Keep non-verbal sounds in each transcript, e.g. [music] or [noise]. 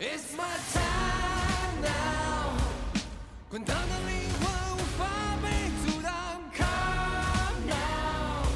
It's my time now，滚烫的灵魂无法被阻挡。Come now，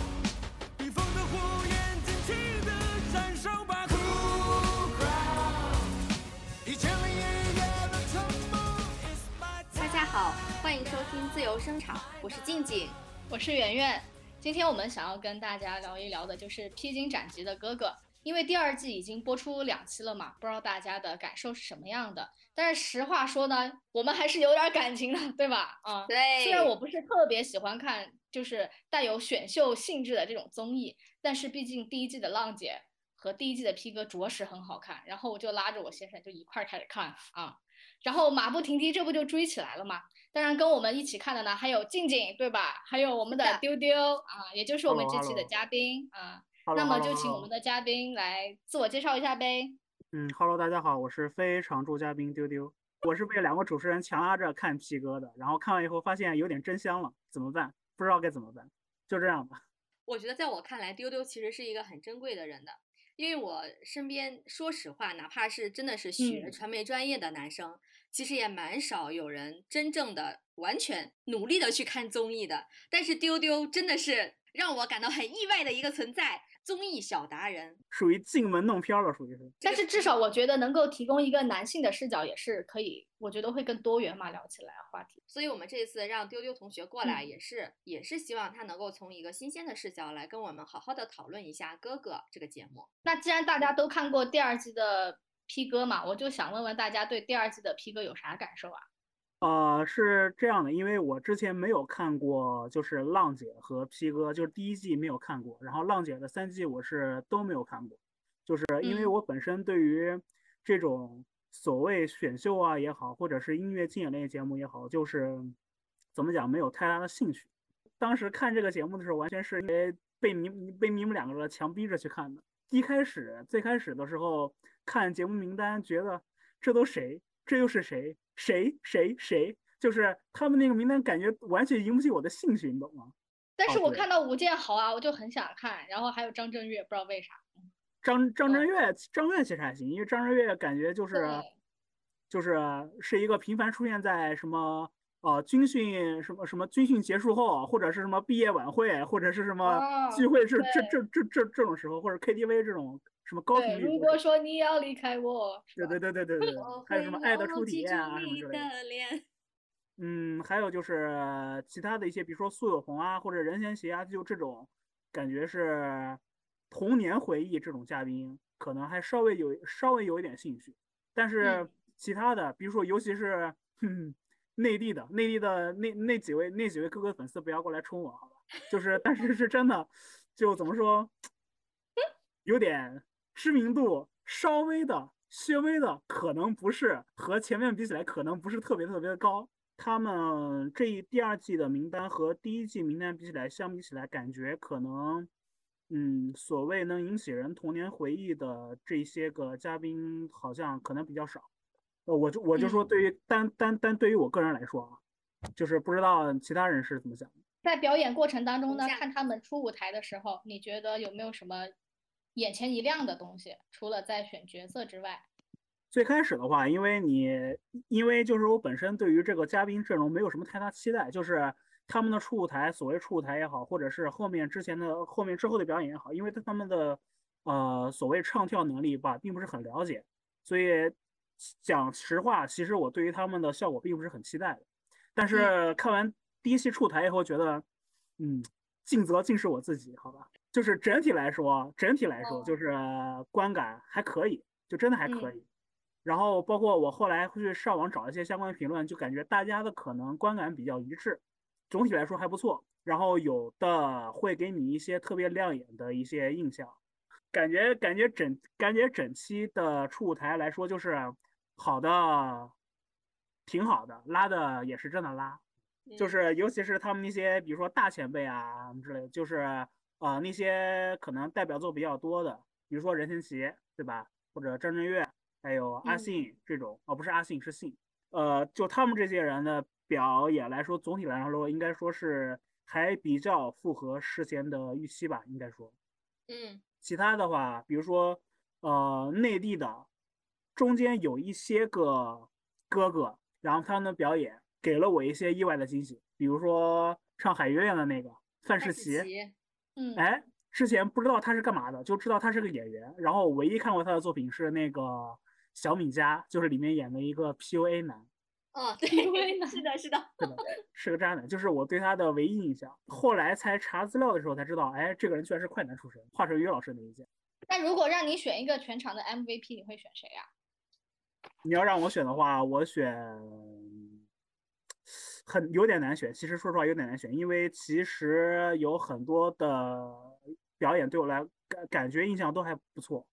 避风的火焰尽情的燃烧吧。Cool ground，一千零一夜的沉默。It's my 大家好，欢迎收听自由声场，我是静静。我是圆圆，今天我们想要跟大家聊一聊的就是《披荆斩棘的哥哥》，因为第二季已经播出两期了嘛，不知道大家的感受是什么样的。但是实话说呢，我们还是有点感情的，对吧？啊、对，虽然我不是特别喜欢看就是带有选秀性质的这种综艺，但是毕竟第一季的浪姐和第一季的 P 哥着实很好看，然后我就拉着我先生就一块儿开始看啊，然后马不停蹄，这不就追起来了吗？当然跟我们一起看的呢，还有静静，对吧？还有我们的丢丢啊，也就是我们这期的嘉宾啊。那么就请我们的嘉宾来自我介绍一下呗。嗯，Hello，大家好，我是非常驻嘉宾丢丢，我是被两个主持人强拉着看 P 哥的，然后看完以后发现有点真香了，怎么办？不知道该怎么办，就这样吧。我觉得在我看来，丢丢其实是一个很珍贵的人的，因为我身边说实话，哪怕是真的是学嗯传媒专业的男生，其实也蛮少有人真正的完全努力的去看综艺的。但是丢丢真的是让我感到很意外的一个存在，综艺小达人。属于进门弄片儿了，属于是。但是至少我觉得能够提供一个男性的视角也是可以，我觉得会更多元嘛，聊起来话题。所以我们这次让丢丢同学过来，嗯也是、也是希望他能够从一个新鲜的视角来跟我们好好的讨论一下《哥哥》这个节目。那既然大家都看过第二季的 P 哥嘛，我就想问问大家对第二季的 P 哥有啥感受啊？呃，是这样的，因为我之前没有看过，就是浪姐和 P 哥，就是第一季没有看过，然后浪姐的三季我是都没有看过，就是因为嗯我本身对于这种所谓选秀啊也好，或者是音乐竞演类节目也好，就是怎么讲没有太大的兴趣。当时看这个节目的时候，完全是因为被你被你们两个强逼着去看的。一开始最开始的时候看节目名单，觉得这都谁？这又是谁？谁谁谁？就是他们那个名单，感觉完全引不起我的兴趣，你懂吗？但是我看到吴建豪啊，我就很想看，然后还有张震岳，不知道为啥。张张震哦岳，张震岳其实还行，因为张震岳感觉就是就是是一个频繁出现在什么呃军训什么什么军训结束后，或者是什么毕业晚会，或者是什么哦聚会，这这这这这这种时候，或者 KTV 这种什么高，频率如，果说你要离开我，对对对对对对，还有什么爱的初体验啊什么之类的。[laughs] 嗯，还有就是其他的一些，比如说苏有朋啊，或者任贤齐啊，就这种感觉是童年回忆这种嘉宾，可能还稍微有稍微有一点兴趣。但是嗯其他的，比如说尤其是哼内地的内地的那那几位那几位哥哥粉丝，不要过来冲我，好吧？就是但是是真的，就怎么说，[laughs] 有点知名度稍微的、略微的，可能不是和前面比起来，可能不是特别特别的高。他们这一第二季的名单和第一季名单比起来，相比起来，感觉可能，嗯，所谓能引起人童年回忆的这些个嘉宾，好像可能比较少。呃，我就我就说，嗯对于单单单对于我个人来说啊，就是不知道其他人是怎么想的。在表演过程当中呢，看他们出舞台的时候，你觉得有没有什么眼前一亮的东西？除了在选角色之外，最开始的话，因为你因为就是我本身对于这个嘉宾阵容没有什么太大期待，就是他们的出舞台，所谓出舞台也好，或者是后面之前的后面之后的表演也好，因为对他们的呃所谓唱跳能力吧，并不是很了解，所以讲实话，其实我对于他们的效果并不是很期待的。但是看完第一期出台以后，觉得嗯，尽责尽是我自己，好吧。就是整体来说，整体来说哦就是观感还可以，就真的还可嗯以。然后包括我后来会去上网找一些相关的评论，就感觉大家的可能观感比较一致，总体来说还不错。然后有的会给你一些特别亮眼的一些印象，感觉感觉整感觉整期的初舞台来说就是好的，挺好的，拉的也是真的拉。就嗯是尤其是他们那些，比如说大前辈啊之类的，就是呃那些可能代表作比较多的，比如说任贤齐，对吧？或者张震岳，还有阿嗯信这种，哦不是阿信是信，呃就他们这些人的表演来说，总体来说应该说是还比较符合事先的预期吧，应该说。嗯其他的话，比如说呃内地的，中间有一些个哥哥，然后他们的表演给了我一些意外的惊喜，比如说唱《海月恋》的那个范世琦，嗯，哎，之前不知道他是干嘛的，就知道他是个演员，然后唯一看过他的作品是那个小米家，就是里面演的一个 PUA 男，哦，对，是的，是的，是的，是个渣男，就是我对他的唯一印象。后来才查资料的时候才知道，哎，这个人居然是快男出身，华晨宇老师的意见。那如果让你选一个全场的 MVP，你会选谁呀、你要让我选的话，我选很有点难选。其实说实话有点难选，因为其实有很多的表演对我来感感觉印象都还不错。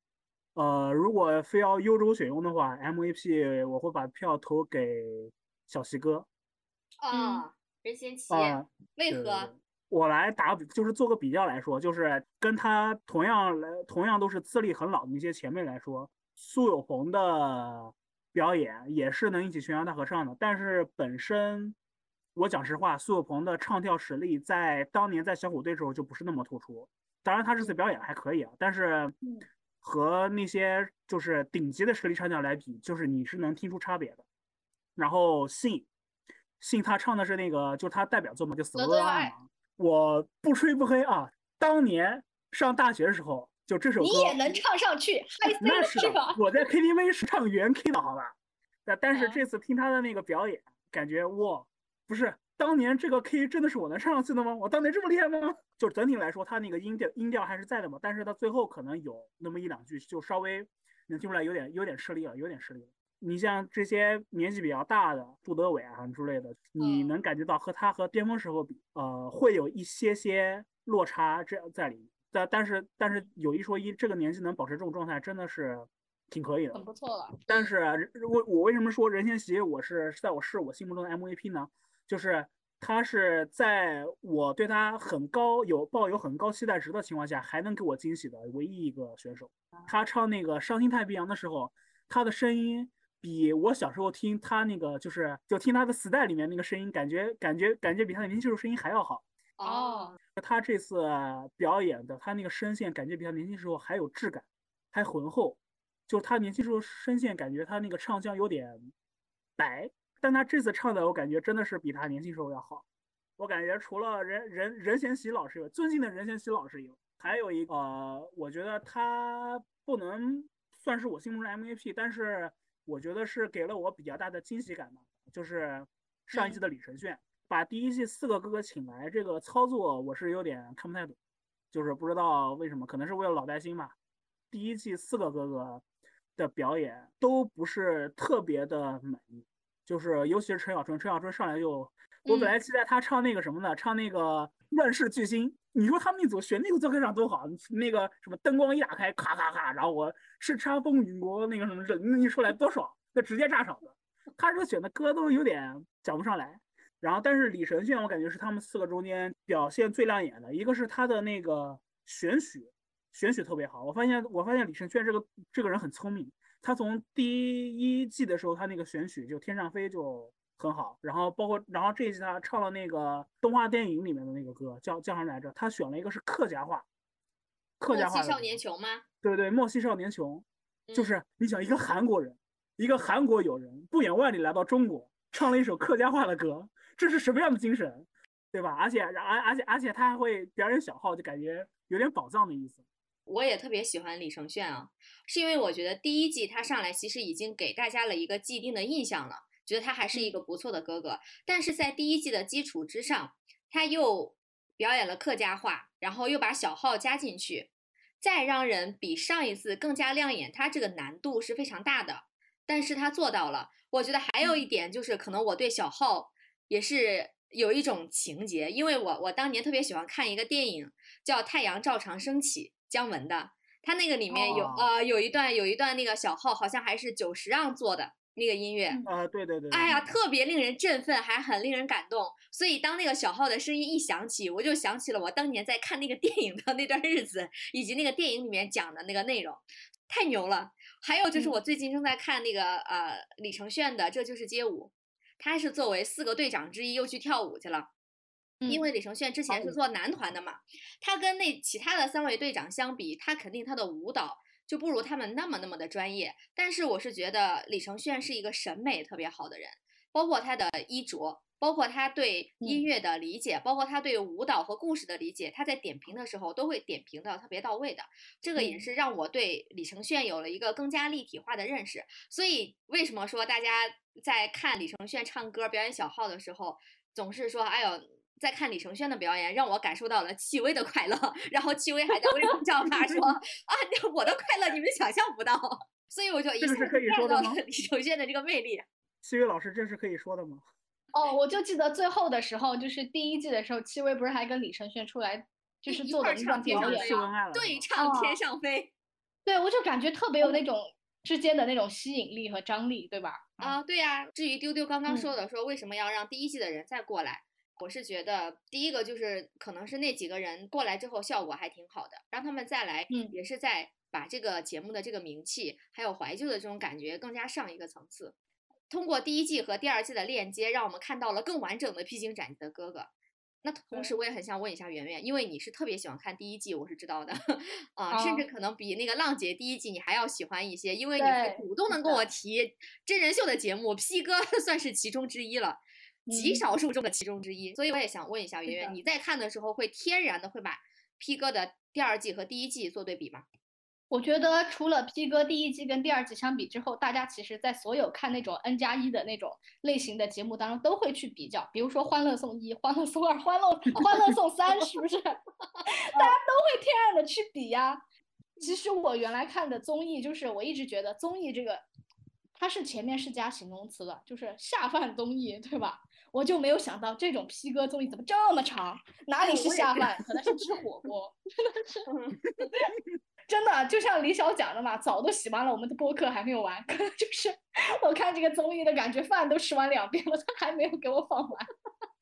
呃，如果非要优中选用的话，MVP 我会把票投给小齐哥。啊，任贤齐，啊、为何？我来打比，就是做个比较来说，就是跟他同样来，同样都是资历很老的那些前辈来说，苏有朋的表演也是能引起全场大合唱的。但是本身，我讲实话，苏有朋的唱跳实力在当年在小虎队时候就不是那么突出。当然，他这次表演还可以啊，但是嗯和那些就是顶级的实力唱将来比，就是你是能听出差别的。然后信，信他唱的是那个，就是他代表作嘛，就《死得到爱不都要爱》嘛。我不吹不黑啊，当年上大学的时候，就这首歌，你也能唱上去，[laughs] 那是吧？我在 KTV 是唱原 K 的好吧？但但是嗯这次听他的那个表演，感觉哇，不是当年这个 K 真的是我能唱上去的吗？我当年这么厉害吗？就整体来说，他那个音调音调还是在的嘛，但是他最后可能有那么一两句就稍微能听出来有点有点吃力了，有点吃力了。你像这些年纪比较大的杜德伟啊之类的，你嗯能感觉到和他和巅峰时候比，呃，会有一些些落差这样在里面。但但是但是有一说一，这个年纪能保持这种状态，真的是挺可以的很。不错了。但是我我为什么说任贤齐我是在我是我心目中的 MVP 呢？就是他是在我对他很高有抱有很高期待值的情况下，还能给我惊喜的唯一一个选手。他唱那个《伤心太平洋》的时候，他的声音比我小时候听他那个就是就听他的 style 里面那个声音，感觉感觉感觉比他的年轻时候声音还要好。哦，他这次表演的他那个声线，感觉比他年轻时候还有质感，还浑厚。就他年轻时候声线，感觉他那个唱腔有点白，但他这次唱的，我感觉真的是比他年轻时候要好。我感觉除了任任任贤齐老师以外，尊敬的任贤齐老师以外，还有一个呃，我觉得他不能算是我心目中的 MVP，但是我觉得是给了我比较大的惊喜感吧，就是上一季的李承铉。把第一季四个哥哥请来，这个操作我是有点看不太懂，就是不知道为什么，可能是为了老带新吧。第一季四个哥哥的表演都不是特别的满意，就是尤其是陈小春，陈小春上来就，我本来期待他唱那个什么呢，唱那个《乱世巨星》。你说他们那组选那个做开场多好，那个什么灯光一打开，咔咔咔，然后我叱咤风云国那个什么人一出来多爽，那直接炸场子。他这选的歌都有点讲不上来。然后，但是李承铉我感觉是他们四个中间表现最亮眼的，一个是他的那个选曲，选曲特别好。我发现，我发现李承铉这个这个人很聪明。他从第一季的时候，他那个选曲就《天上飞》就很好，然后包括，然后这一季他唱了那个动画电影里面的那个歌叫叫什么来着？他选了一个是客家话，客家话莫欺少年穷吗？对对，莫西少年穷，就嗯是你想一个韩国人，一个韩国友人不远万里来到中国，唱了一首客家话的歌，这是什么样的精神，对吧？而且而而且而且他还会表演小号，就感觉有点宝藏的意思。我也特别喜欢李承铉啊，是因为我觉得第一季他上来其实已经给大家了一个既定的印象了，觉得他还是一个不错的哥哥。但是在第一季的基础之上，他又表演了客家话，然后又把小号加进去，再让人比上一次更加亮眼，他这个难度是非常大的。但是他做到了。我觉得还有一点就是，可能我对小号也是有一种情节，因为我我当年特别喜欢看一个电影叫《太阳照常升起》。姜文的，他那个里面有、哦呃有一段有一段那个小号好像还是久石让做的那个音乐，嗯呃，对对对，对哎呀，特别令人振奋，还很令人感动。所以当那个小号的声音一响起，我就想起了我当年在看那个电影的那段日子，以及那个电影里面讲的那个内容，太牛了。还有就是嗯我最近正在看那个、呃李承铉的《这就是街舞》，他是作为四个队长之一又去跳舞去了。因嗯为李承铉之前是做男团的嘛，他跟那其他的三位队长相比，他肯定他的舞蹈就不如他们那么那么的专业。但是我是觉得李承铉是一个审美特别好的人，包括他的衣着，包括他对音嗯乐的理解，包括他对舞蹈和故事的理解，他在点评的时候都会点评的特别到位的。这个也嗯是让我对李承铉有了一个更加立体化的认识。所以为什么说大家在看李承铉唱歌表演小号的时候，总是说，哎呦。在看李承铉的表演，让我感受到了戚薇的快乐。[laughs] 然后戚薇还在微博上发说：[laughs] “啊，我的快乐你们想象不到。”所以我就一下子这个是可以说到了 [laughs] 李承铉的这个魅力。戚薇老师，这是可以说的吗？哦，我就记得最后的时候，就是第一季的时候，戚薇不是还跟李承铉出来，就是做的那段天上飞表演对唱《天哦上飞》对，我就感觉特别有那种之间的那种吸引力和张力，对吧？嗯啊，对呀、至于丢丢刚刚嗯说的，说为什么要让第一季的人再过来，我是觉得第一个就是可能是那几个人过来之后效果还挺好的，让他们再来，嗯。也是在把这个节目的这个名气还有怀旧的这种感觉更加上一个层次。通过第一季和第二季的链接，让我们看到了更完整的披荆斩棘的哥哥。那同时，我也很想问一下圆圆，因为你是特别喜欢看第一季，我是知道的。[laughs] 啊，甚至哦。可能比那个浪姐第一季你还要喜欢一些，因为你会对主动的跟我提真人秀的节目，P 哥 [laughs] 算是其中之一了，极嗯少数中的其中之一。所以我也想问一下圆圆，你在看的时候会天然的会把 P 哥的第二季和第一季做对比吗？我觉得除了 P 哥第一季跟第二季相比之后，大家其实在所有看那种 N 加一的那种类型的节目当中，都会去比较，比如说《欢乐颂一》《欢乐颂二》《欢乐欢乐颂三》，是不是？[laughs] 大家都会天然的去比呀。其实我原来看的综艺，就是我一直觉得综艺这个，它是前面是加形容词的，就是下饭综艺，对吧？我就没有想到这种 P 哥综艺怎么这么长，哪里是下饭，可能是吃火锅，[laughs] 真的是。真的就像李晓讲的嘛，早都洗完了，我们的播客还没有完，可能就是我看这个综艺的感觉，饭都吃完两遍了，他还没有给我放完。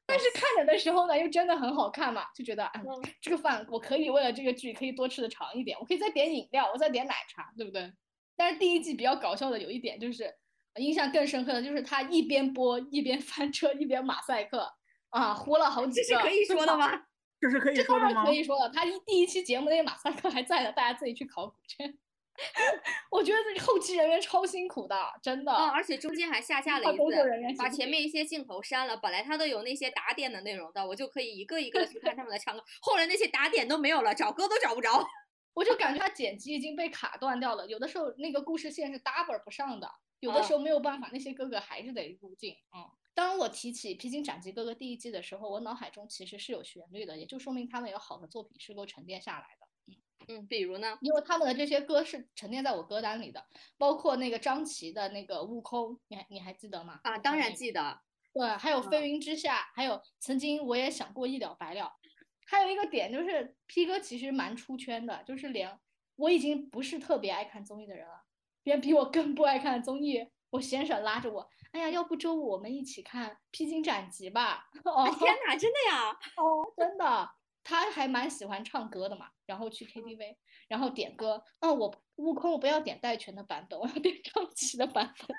但是看着的时候呢，又真的很好看嘛，就觉得嗯，这个饭我可以为了这个剧可以多吃的长一点，我可以再点饮料，我再点奶茶，对不对？但是第一季比较搞笑的有一点就是，印象更深刻的就是他一边播一边翻车一边马赛克啊，糊了好几个。这是可以说的吗？[laughs] 这是可以这当然说的吗？可以说了，他一第一期节目那个马赛克还在的，大家自己去考古去。[laughs] 我觉得这后期人员超辛苦的，真的。啊，而且中间还下架了一怕工作人员次，把前面一些镜头删了。本来他都有那些打点的内容的，我就可以一个一个去看他们的唱歌。后来那些打点都没有了，找歌都找不着。我就感觉他剪辑已经被卡断掉了，有的时候那个故事线是 double 不上的，有的啊时候没有办法，那些哥哥还是得入镜。嗯，当我提起《披荆斩棘哥哥》第一季的时候，我脑海中其实是有旋律的，也就说明他们有好的作品是够沉淀下来的。嗯，比如呢？因为他们的这些歌是沉淀在我歌单里的，包括那个张琪的那个《悟空》，你还你还记得吗？啊，当然记得。对，还有嗯飞云之下，还有曾经我也想过一了百了。还有一个点就是 P 哥其实蛮出圈的，就是连我已经不是特别爱看综艺的人了，别人比我更不爱看综艺，我先生拉着我，哎呀，要不周五我们一起看《披荆斩棘》吧？哦啊天哪，[laughs] 真的呀！哦，真的，他还蛮喜欢唱歌的嘛，然后去 KTV，然后点歌，嗯，我悟空我不要点戴荃的版本，我要点张琪的版本。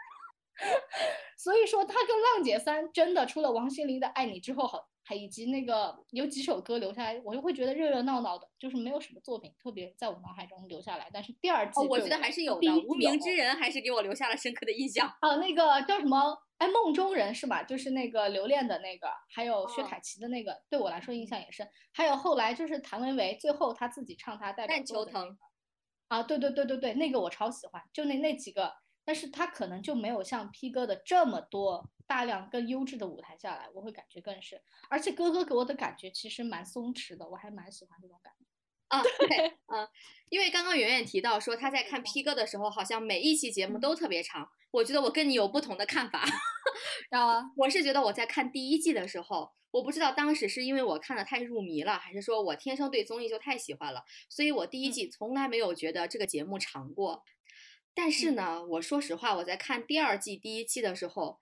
[laughs] 所以说，他跟浪姐三真的除了王心凌的《爱你》之后，好还以及那个有几首歌留下来，我就会觉得热热闹闹的，就是没有什么作品特别在我脑海中留下来。但是第二季哦，我对觉得还是有的，《无名之人》还是给我留下了深刻的印象。[laughs] 啊，那个叫什么？哎，梦中人是吧？就是那个留恋的那个，还有薛哦凯琪的那个，对我来说印象也深。还有后来就是谭维维，最后他自己唱他代表作啊，对对对对对，那个我超喜欢，就那那几个，但是他可能就没有像 P 哥的这么多大量更优质的舞台下来，我会感觉更是。而且哥哥给我的感觉其实蛮松弛的，我还蛮喜欢这种感觉。啊，对，嗯，因为刚刚圆圆提到说他在看 P 哥的时候，好像每一期节目都特别长。我觉得我跟你有不同的看法。[laughs] 啊，我是觉得我在看第一季的时候，我不知道当时是因为我看的太入迷了，还是说我天生对综艺就太喜欢了，所以我第一嗯季从来没有觉得这个节目长过。但是嗯呢，我说实话，我在看第二季第一期的时候，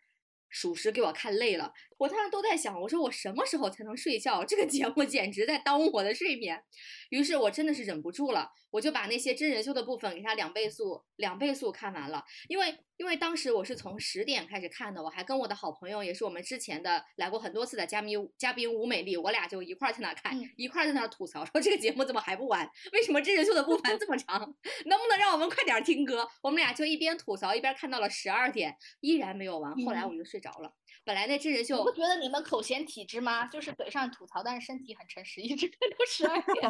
属实给我看累了。我当时都在想，我说我什么时候才能睡觉？这个节目简直在耽误我的睡眠。于是我真的是忍不住了，我就把那些真人秀的部分给它两倍速、两倍速看完了。因为因为当时我是从十点开始看的，我还跟我的好朋友，也是我们之前的来过很多次的嘉宾嘉宾吴美丽，我俩就一块儿在那看，嗯一块儿在那吐槽，说这个节目怎么还不完？为什么真人秀的部分这么长？[laughs] 能不能让我们快点儿听歌？我们俩就一边吐槽一边看到了十二点，依然没有完。后来嗯我就睡着了。本来那真人秀你不觉得你们口嫌体直吗？就是嘴上吐槽，但是身体很诚实，一直看到十二点，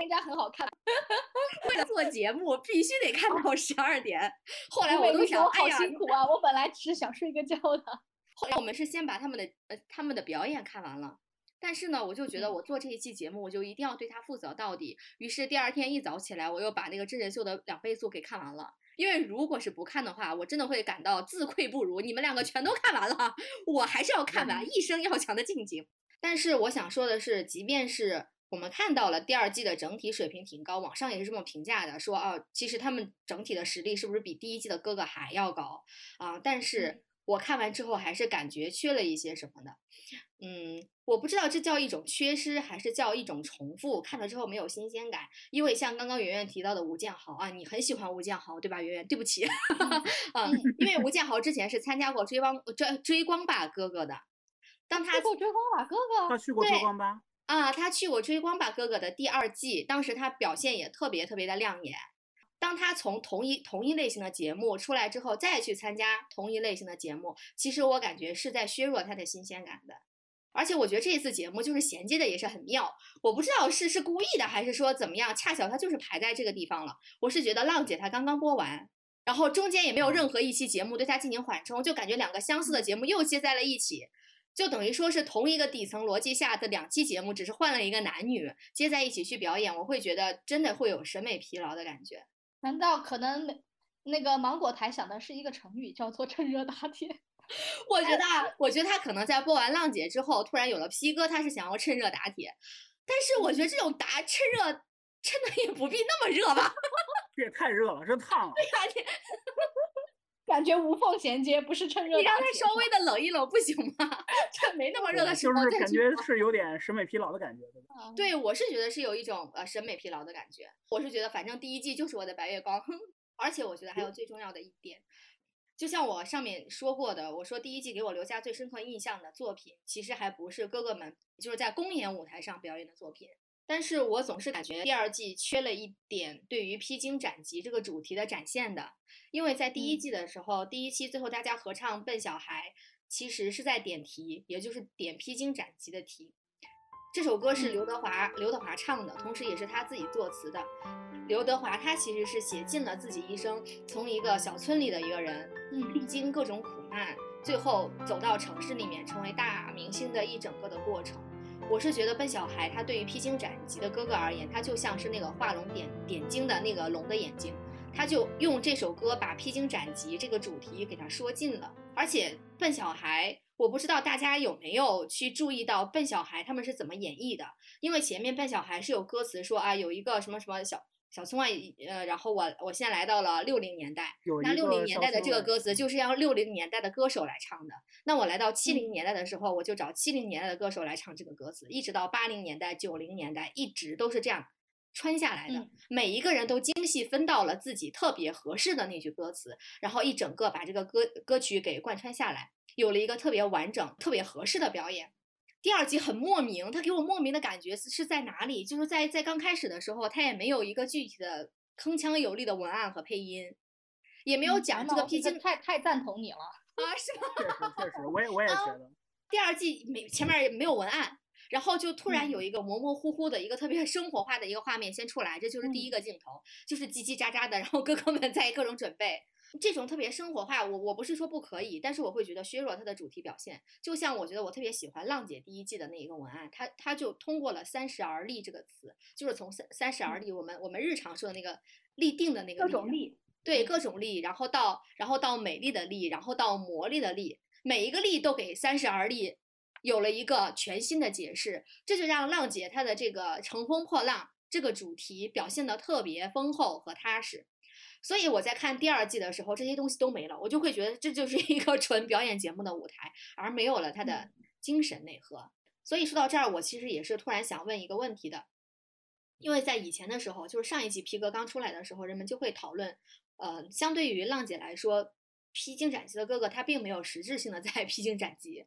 人家很好看。[laughs] 为了做节目必须得看到十二点。后来我都想，哎呀，辛苦啊！我本来只是想睡个觉的。[laughs] 后来我们是先把他们的呃他们的表演看完了，但是呢，我就觉得嗯我做这一期节目，我就一定要对他负责到底。于是第二天一早起来，我又把那个真人秀的两倍速给看完了。因为如果是不看的话，我真的会感到自愧不如。你们两个全都看完了，我还是要看完，一生要强的静静。但是我想说的是，即便是我们看到了第二季的整体水平挺高，网上也是这么评价的，说啊，其实他们整体的实力是不是比第一季的哥哥还要高啊？但是我看完之后还是感觉缺了一些什么的。嗯，我不知道这叫一种缺失，还是叫一种重复。看了之后没有新鲜感，因为像刚刚圆圆提到的吴建豪啊，你很喜欢吴建豪对吧？圆圆，对不起，嗯，[laughs] 因为吴建豪之前是参加过追光追追光吧哥哥的，当他去过追光吧哥哥，他去过追对光吧？啊，他去过《追光吧哥哥》的第二季，当时他表现也特别特别的亮眼。当他从同一同一类型的节目出来之后，再去参加同一类型的节目，其实我感觉是在削弱他的新鲜感的。而且我觉得这次节目就是衔接的也是很妙，我不知道是是故意的还是说怎么样，恰巧他就是排在这个地方了。我是觉得浪姐她刚刚播完，然后中间也没有任何一期节目对她进行缓冲，就感觉两个相似的节目又接在了一起，就等于说是同一个底层逻辑下的两期节目，只是换了一个男女接在一起去表演，我会觉得真的会有审美疲劳的感觉。难道可能那那个芒果台想的是一个成语，叫做趁热打铁？[laughs] 我觉得啊，我觉得他可能在播完浪姐之后，突然有了 P 哥，他是想要趁热打铁，但是我觉得这种打趁热趁的也不必那么热吧？[laughs] 这也太热了，这烫了。你感觉无缝衔接，不是趁热你让他稍微的冷一冷不行吗？[laughs] 趁没那么热的时就是候再去播感觉是有点审美疲劳的感觉，对吧？啊对，我是觉得是有一种呃审美疲劳的感觉。我是觉得反正第一季就是我的白月光，哼。而且我觉得还有最重要的一点，就像我上面说过的，我说第一季给我留下最深刻印象的作品，其实还不是哥哥们就是在公演舞台上表演的作品。但是我总是感觉第二季缺了一点对于披荆斩棘这个主题的展现的，因为在第一嗯季的时候，第一期最后大家合唱《笨小孩》，其实是在点题，也就是点披荆斩棘的题。这首歌是嗯刘德华刘德华唱的，同时也是他自己作词的。刘德华他其实是写尽了自己一生，从一个小村里的一个人，嗯历经各种苦难，最后走到城市里面成为大明星的一整个的过程。我是觉得笨小孩他对于披荆斩棘的哥哥而言，他就像是那个画龙点点睛的那个龙的眼睛，他就用这首歌把披荆斩棘这个主题给他说尽了。而且笨小孩，我不知道大家有没有去注意到笨小孩他们是怎么演绎的，因为前面笨小孩是有歌词说啊，有一个什么什么小小村外，呃，然后我我现在来到了六零年代，那六零年代的这个歌词就是让六零年代的歌手来唱的。那我来到七嗯零年代的时候，我就找七零年代的歌手来唱这个歌词，一直到八零年代、九零年代，一直都是这样穿下来的。嗯每一个人都精细分到了自己特别合适的那句歌词，然后一整个把这个歌歌曲给贯穿下来，有了一个特别完整、特别合适的表演。第二集很莫名，他给我莫名的感觉是是在哪里？就是在在刚开始的时候，他也没有一个具体的铿锵有力的文案和配音，也没有嗯讲这个披荆太太赞同你了。啊，是吗？确实确实，我也我也觉得。第二季没前面也没有文案，然后就突然嗯。有一个模模糊糊的一个特别生活化的一个画面先出来，这就是第一嗯。个镜头，就是叽叽喳喳的，然后哥哥们在各种准备。这种特别生活化，我我不是说不可以，但是我会觉得削弱它的主题表现。就像我觉得我特别喜欢浪姐第一季的那一个文案，它它就通过了“三十而立”这个词，就是从三三十而立，我们我们日常说的那个立定的那个各种力力，对各种立，然后到然后到美丽的丽，然后到魔力的力，每一个力都给三十而立有了一个全新的解释，这就让浪姐她的这个乘风破浪这个主题表现得特别丰厚和踏实。所以我在看第二季的时候，这些东西都没了，我就会觉得这就是一个纯表演节目的舞台，而没有了它的精神内核。所以说到这儿，我其实也是突然想问一个问题的，因为在以前的时候，就是上一季皮革刚出来的时候，人们就会讨论，呃，相对于浪姐来说，披荆斩棘的哥哥他并没有实质性的在披荆斩棘。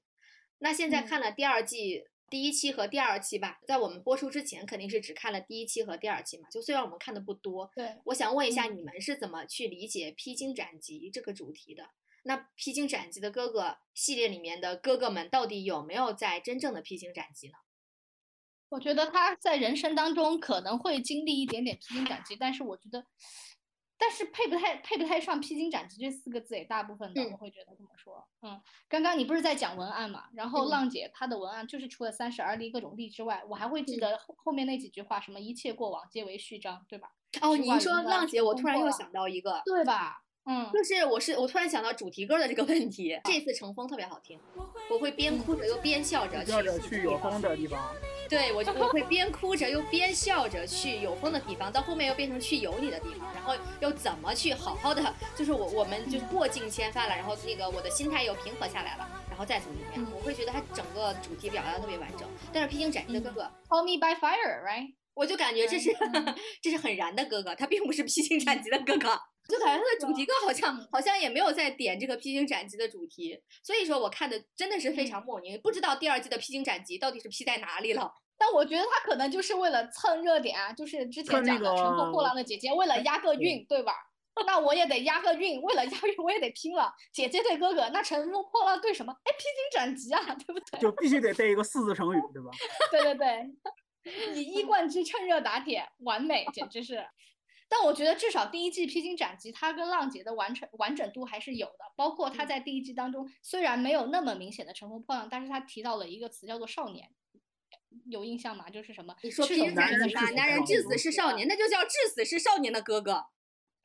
那现在嗯看了第二季第一期和第二期吧，在我们播出之前肯定是只看了第一期和第二期嘛，就虽然我们看的不多，对，我想问一下，嗯你们是怎么去理解披荆斩棘这个主题的？那披荆斩棘的哥哥系列里面的哥哥们到底有没有在真正的披荆斩棘呢？我觉得他在人生当中可能会经历一点点披荆斩棘，但是我觉得，但是配不太配不太上披荆斩棘这四个字，也大部分的嗯我会觉得这么说。嗯，刚刚你不是在讲文案嘛？然后嗯浪姐她的文案就是除了三十而立各种立之外，我还会记嗯得后后面那几句话，什么一切过往皆为序章，对吧？哦，直你一说浪姐，我突然又想到一个，对吧？嗯，就是我是我突然想到主题歌的这个问题。这次乘风特别好听，我会边哭着又边笑着去去有风的地方，对我就我会边哭着又边笑着去有风的地方，到后面又变成去有你的地方，然后又怎么去好好的，就是我我们就过境千帆了，然后那个我的心态又平和下来了，然后再怎么怎么样，嗯我会觉得他整个主题表达的特别完整。但是披荆斩棘的哥哥，Call me by fire，right？我就感觉这是嗯 [laughs] 这是很燃的哥哥，他并不是披荆斩棘的哥哥。就感觉他的主题歌好像好像也没有在点这个披荆斩棘的主题，所以说我看的真的是非常莫名，不知道第二季的披荆斩棘到底是披在哪里了。但我觉得他可能就是为了蹭热点啊，就是之前那讲的《乘风破浪的姐姐》，为了押个韵，对吧？那我也得押个韵，为了押韵我也得拼了。姐姐对哥哥，那乘风破浪对什么？哎，披荆斩棘啊，对不对？就必须得带一个四字成语，对吧？[laughs] 对对对，[laughs] 以一贯之趁热打铁，完美，简直是。但我觉得至少第一季《披荆斩棘》，它跟浪姐的完成完整度还是有的。包括它嗯在第一季当中，虽然没有那么明显的乘风破浪，但是它提到了一个词叫做少年，有印象吗？就是什么？你说赤披荆斩棘吧，男人至死是少年，那就叫至死是少年的哥哥。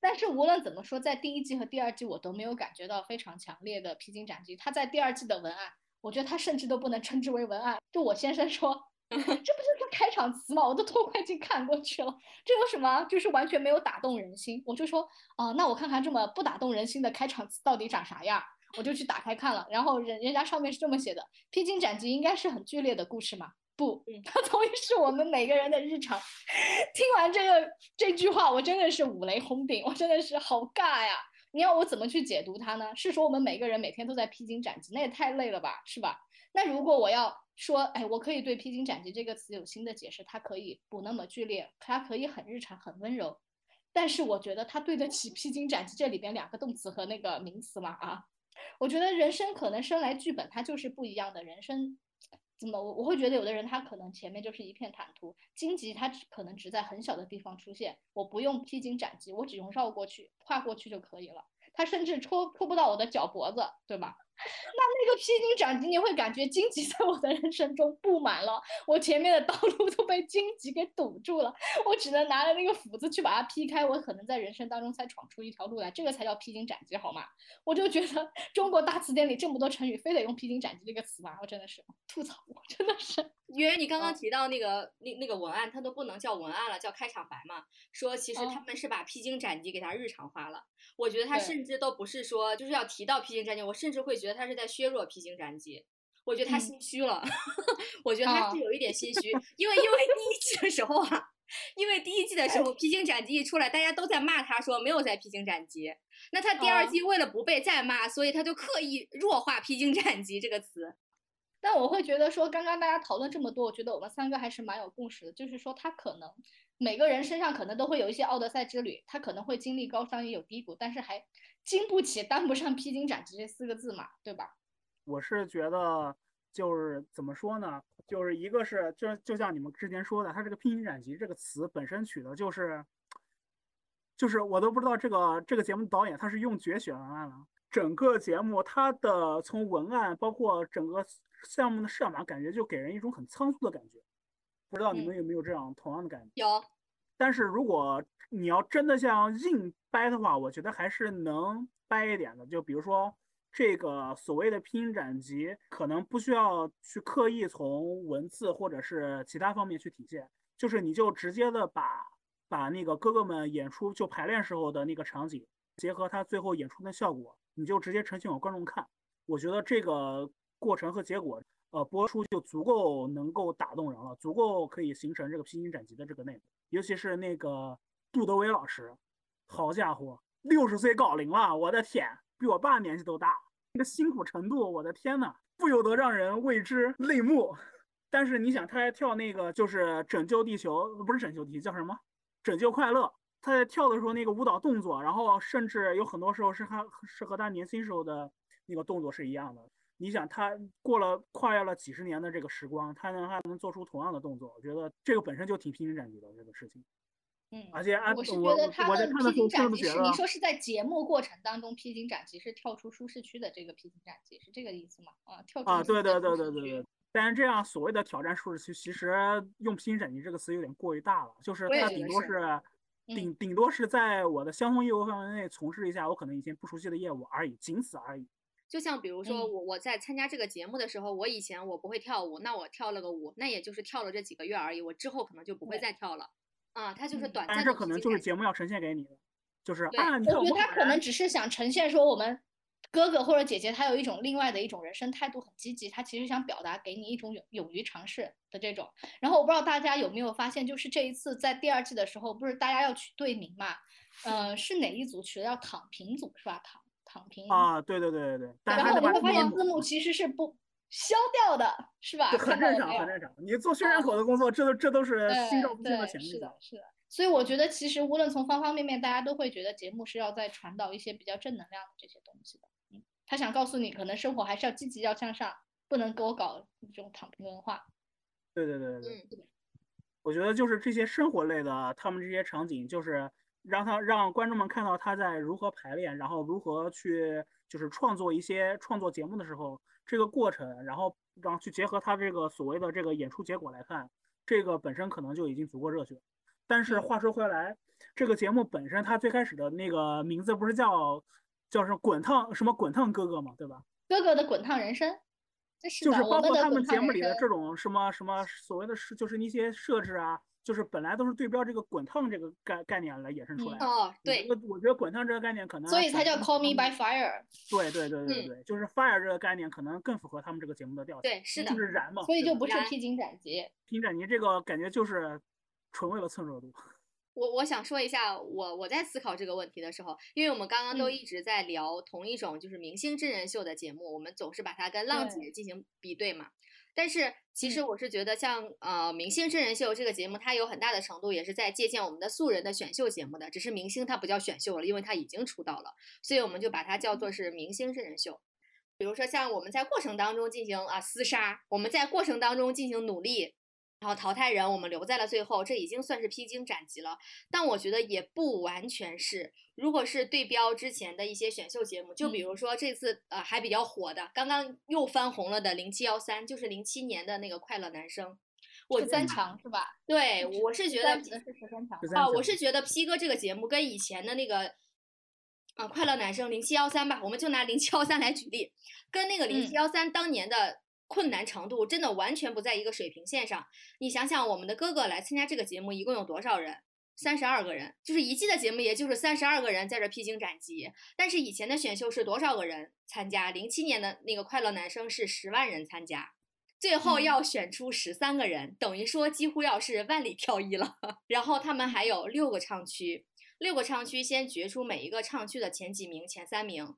但是无论怎么说，在第一季和第二季我都没有感觉到非常强烈的披荆斩棘。他在第二季的文案，我觉得他甚至都不能称之为文案。就我先生说，[laughs] 这不就是开场词吗？我都偷快进看过去了，这有什么？就是完全没有打动人心。我就说，哦、那我看看这么不打动人心的开场词到底长啥样。我就去打开看了，然后人人家上面是这么写的：披荆斩棘应该是很剧烈的故事嘛？不嗯，它 [laughs] 同样是我们每个人的日常。听完这个这句话，我真的是五雷轰顶，我真的是好尬呀！你要我怎么去解读它呢？是说我们每个人每天都在披荆斩棘，那也太累了吧，是吧？那如果我要说，哎，我可以对披荆斩棘这个词有新的解释，它可以不那么剧烈，它可以很日常、很温柔。但是我觉得它对得起披荆斩棘这里边两个动词和那个名词吗？啊，我觉得人生可能生来剧本它就是不一样的，人生怎么我我会觉得有的人他可能前面就是一片坦途，荆棘它只可能只在很小的地方出现，我不用披荆斩棘，我只用绕过去、跨过去就可以了。它甚至戳戳不到我的脚脖子，对吧？那那个披荆斩棘，你会感觉荆棘 [laughs] 在我的人生中布满了，我前面的道路都被荆棘给堵住了，我只能拿着那个斧子去把它劈开，我可能在人生当中才闯出一条路来，这个才叫披荆斩棘，好吗？我就觉得中国大词典里这么多成语，非得用披荆斩棘这个词吗？我真的是吐槽，我真的是。因为你刚刚嗯提到那个那那个文案，它都不能叫文案了，叫开场白嘛。说其实他嗯们是把披荆斩棘给它日常化了。我觉得他甚至都不是说就是要提到披荆斩棘，我甚至会觉得他是在削弱披荆斩棘。我觉得他嗯心虚了，[laughs] 我觉得他啊是有一点心虚，因为因为第一季的时候啊，因为第一季的时候披荆斩棘一出来，大家都在骂他说没有在披荆斩棘。那他第二啊季为了不被再骂，所以他就刻意弱化披荆斩棘这个词。但我会觉得说，刚刚大家讨论这么多，我觉得我们三个还是蛮有共识的，就是说他可能每个人身上可能都会有一些奥德赛之旅，他可能会经历高山也有低谷，但是还经不起担不上披荆斩棘这四个字嘛，对吧？我是觉得就是怎么说呢，就是一个是就就像你们之前说的，它这个披荆斩棘这个词本身取的就是，就是我都不知道这个这个节目导演他是用绝学文案了。整个节目它的从文案包括整个项目的设码，感觉就给人一种很仓促的感觉。不知道你们有没有这样同样的感觉？有，但是如果你要真的像硬掰的话，我觉得还是能掰一点的。就比如说这个所谓的拼音斩棘，可能不需要去刻意从文字或者是其他方面去体现，就是你就直接的把把那个哥哥们演出就排练时候的那个场景，结合他最后演出的效果，你就直接呈现给观众看。我觉得这个过程和结果。呃，播出就足够能够打动人了，足够可以形成这个披荆斩棘的这个内容。尤其是那个杜德伟老师，好家伙，六十岁高龄了，我的天，比我爸年纪都大，那个辛苦程度，我的天呐，不由得让人为之泪目。但是你想，他还跳那个就是拯救地球，不是拯救地球，叫什么？拯救快乐。他在跳的时候那个舞蹈动作，然后甚至有很多时候是他是和他年轻时候的那个动作是一样的。你想，他过了跨越了几十年的这个时光，他能还能做出同样的动作，我觉得这个本身就挺披荆斩棘的这个事情。嗯，而且按我是我觉得他的时候荆斩棘是，你说是在节目过程当中披荆斩棘，是跳出舒适区的这个披荆斩棘，是这个意思吗？啊，跳出啊，对对对对对对。但是这样所谓的挑战舒适区，其实用披荆斩棘这个词有点过于大了，就是我也它顶多是是顶嗯顶多是在我的相同业务范围内从事一下我可能以前不熟悉的业务而已，仅此而已。就像比如说嗯我我在参加这个节目的时候，我以前我不会跳舞，那我跳了个舞，那也就是跳了这几个月而已，我之后可能就不会再跳了。啊，它就是嗯短但暂的但是这可能就是节目要呈现给你的，就是对啊，你我看觉得他可能只是想呈现说我们哥哥或者姐姐他有一种另外的一种人生态度很积极，他其实想表达给你一种勇勇于尝试的这种。然后我不知道大家有没有发现，就是这一次在第二季的时候，不是大家要取队名嘛？呃，是哪一组取的？叫躺平组是吧？躺躺平。啊，对对对对对，然后你会发现字字幕其实是不消掉的，是吧？很正常，很正常。你做 [laughs] 宣传口的工作，这都这都是心照不宣的对，潜力是的，是的。所以我觉得，其实无论从方方面面，大家都会觉得节目是要在传导一些比较正能量的这些东西的。嗯，他想告诉你，可能生活还是要积极，要向上，不能给我搞这种躺平文化。对对对对对。嗯，我觉得就是这些生活类的，他们这些场景，就是让他让观众们看到他在如何排练，然后如何去就是创作一些创作节目的时候这个过程，然后然后去结合他这个所谓的这个演出结果来看，这个本身可能就已经足够热血。但是嗯话说回来，这个节目本身它最开始的那个名字不是叫叫什么滚烫什么滚烫哥哥嘛，对吧？哥哥的滚烫人生，是就是包括他们节目里的这。种什么什么所谓的是，就是那些设置啊，就是本来都是对标这个滚烫这个概概念来衍生出来的。哦，对我觉得滚烫这个概念可能所以才叫 Call Me by Fire。对对对对嗯对，就是 fire 这个概念可能更符合他们这个节目的调性，对，是的就，是燃嘛。所以就不是披荆斩棘。披荆斩棘这个感觉就是纯为了蹭热度。[laughs] 我我想说一下，我我在思考这个问题的时候，因为我们刚刚都嗯一直在聊同一种就是明星真人秀的节目，我们总是把它跟浪姐进行比对嘛。但是其实嗯我是觉得像，呃明星真人秀这个节目，它有很大的程度也是在借鉴我们的素人的选秀节目的，只是明星他不叫选秀了，因为他已经出道了，所以我们就把它叫做是明星真人秀。比如说像我们在过程当中进行啊厮杀，我们在过程当中进行努力，然后淘汰人，我们留在了最后，这已经算是披荆斩棘了。但我觉得也不完全是。如果是对标之前的一些选秀节目，就比如说这次呃还比较火的，刚刚又翻红了的零七幺三，就是零七年的那个快乐男生。我十三强是吧？对，我是觉得是十三强。啊，我是觉得 P 哥这个节目跟以前的那个，啊，快乐男生零七幺三吧，我们就拿零七幺三来举例，跟那个零七幺三当年的困难程度真的完全不在一个水平线上。你想想，我们的哥哥来参加这个节目，一共有多少人？三十二个人，就是一季的节目，也就是三十二个人在这披荆斩棘。但是以前的选秀是多少个人参加？零七年的那个快乐男生是十万人参加。最后嗯要选出十三个人，等于说几乎要是万里挑一了。[laughs] 然后他们还有六个唱区，六个唱区先决出每一个唱区的前几名、前三名，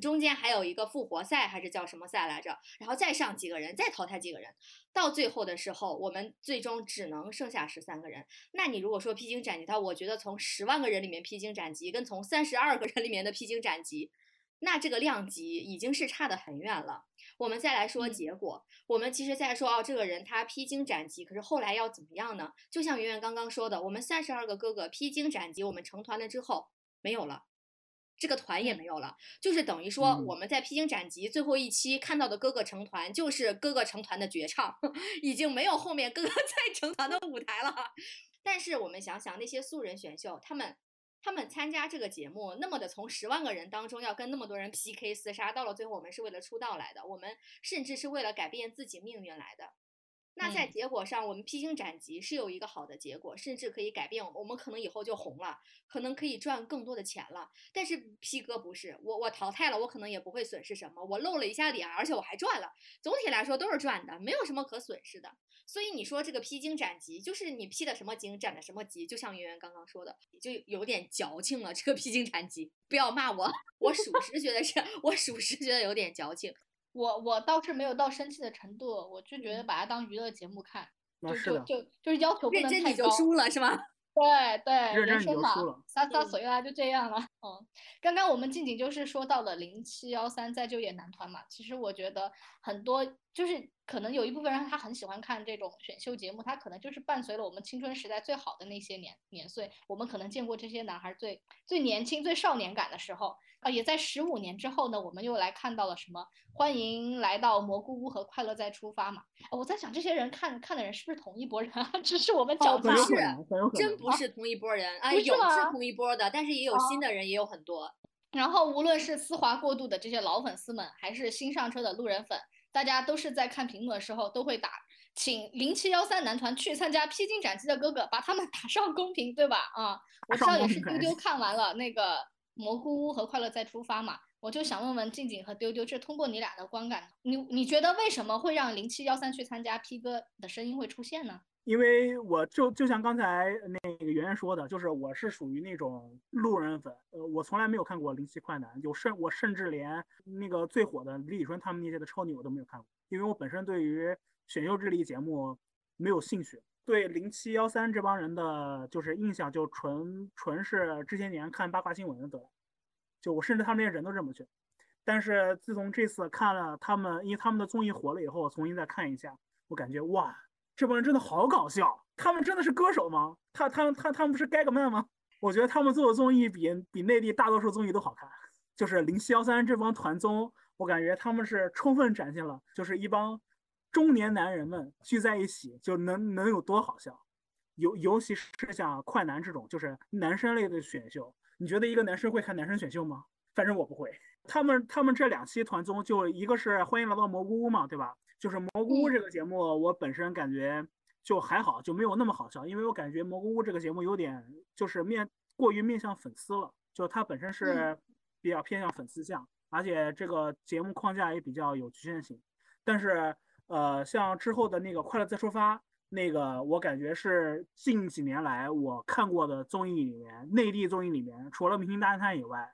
中间还有一个复活赛还是叫什么赛来着？然后再上几个人，再淘汰几个人，到最后的时候，我们最终只能剩下十三个人。那你如果说披荆斩棘，他我觉得从十万个人里面披荆斩棘，跟从三十二个人里面的披荆斩棘，那这个量级已经是差得很远了。我们再来说嗯结果，我们其实在说哦，这个人他披荆斩棘，可是后来要怎么样呢？就像圆圆刚刚说的，我们三十二个哥哥披荆斩棘，我们成团了之后没有了。这个团也嗯没有了，就是等于说嗯我们在披荆斩棘最后一期看到的哥哥成团，就是哥哥成团的绝唱，[laughs] 已经没有后面哥哥再成团的舞台了。但是我们想想那些素人选秀，他们他们参加这个节目，那么的从十万个人当中要跟那么多人 PK 厮杀，到了最后我们是为了出道来的，我们甚至是为了改变自己命运来的。那在嗯结果上，我们披荆斩棘是有一个好的结果，甚至可以改变我们，我们可能以后就红了，可能可以赚更多的钱了。但是 P 哥不是，我我淘汰了，我可能也不会损失什么，我露了一下脸，而且我还赚了，总体来说都是赚的，没有什么可损失的。所以你说这个披荆斩棘，就是你披的什么荆，斩的什么棘，就像圆圆刚刚说的，就有点矫情了。这个披荆斩棘，不要骂我，[laughs] 我属实觉得是，[laughs] 我属实觉得有点矫情。我我倒是没有到生气的程度，我就觉得嗯把它当娱乐节目看，那就就，就就是要求不能太高。你就输了是吗？[laughs] 对对，认真你人生嘛就输了，洒洒嗯水啦，就这样了。嗯，刚刚我们静静就是说到了零七幺三再就业男团嘛，其实我觉得很多就是可能有一部分人他很喜欢看这种选秀节目，他可能就是伴随了我们青春时代最好的那些年年岁，我们可能见过这些男孩最最年轻、最少年感的时候。啊，也在十五年之后呢，我们又来看到了什么？欢迎来到蘑菇屋和快乐再出发嘛。啊我在想，这些人看看的人是不是同一波人啊？[laughs] 只是我们哦长大了不是。真不是同一波人啊，有是同一波的，但是也有新的人，也有很多。然后无论是丝滑过度的这些老粉丝们，还是新上车的路人粉，大家都是在看屏幕的时候都会打，请零七幺三男团去参加披荆斩棘的哥哥，把他们 [laughs] 打上公屏，对吧？啊，我知道也是丢丢看完了那个蘑菇屋和快乐再出发嘛，我就想问问静静和丢丢，这通过你俩的观感，你你觉得为什么会让零七幺三去参加 P 哥的声音会出现呢？因为我就就像刚才那个圆圆说的，就是我是属于那种路人粉，呃，我从来没有看过《零七快男》，有甚我甚至连那个最火的李宇春他们那些的超女我都没有看过，因为我本身对于选秀这类节目没有兴趣，对零七幺三这帮人的就是印象就纯纯是这些年看八卦新闻得来，就我甚至他们那些人都认不全。但是自从这次看了他们，因为他们的综艺火了以后，我重新再看一下，我感觉哇，这帮人真的好搞笑！他们真的是歌手吗？他他他他们不是 Gagman 吗？我觉得他们做的综艺比比内地大多数综艺都好看。就是零七幺三这帮团综，我感觉他们是充分展现了，就是一帮中年男人们聚在一起就能能有多好笑。尤尤其是像快男这种，就是男生类的选秀，你觉得一个男生会看男生选秀吗？反正我不会。他们他们这两期团综，就一个是欢迎来到蘑菇屋嘛，对吧？就是蘑菇屋这个节目，我本身感觉就还好，就没有那么好笑，因为我感觉蘑菇屋这个节目有点就是面过于面向粉丝了，就它本身是比较偏向粉丝向，而且这个节目框架也比较有局限性。但是呃，像之后的那个快乐再出发，那个我感觉是近几年来我看过的综艺里面，内地综艺里面，除了《明星大侦探》以外，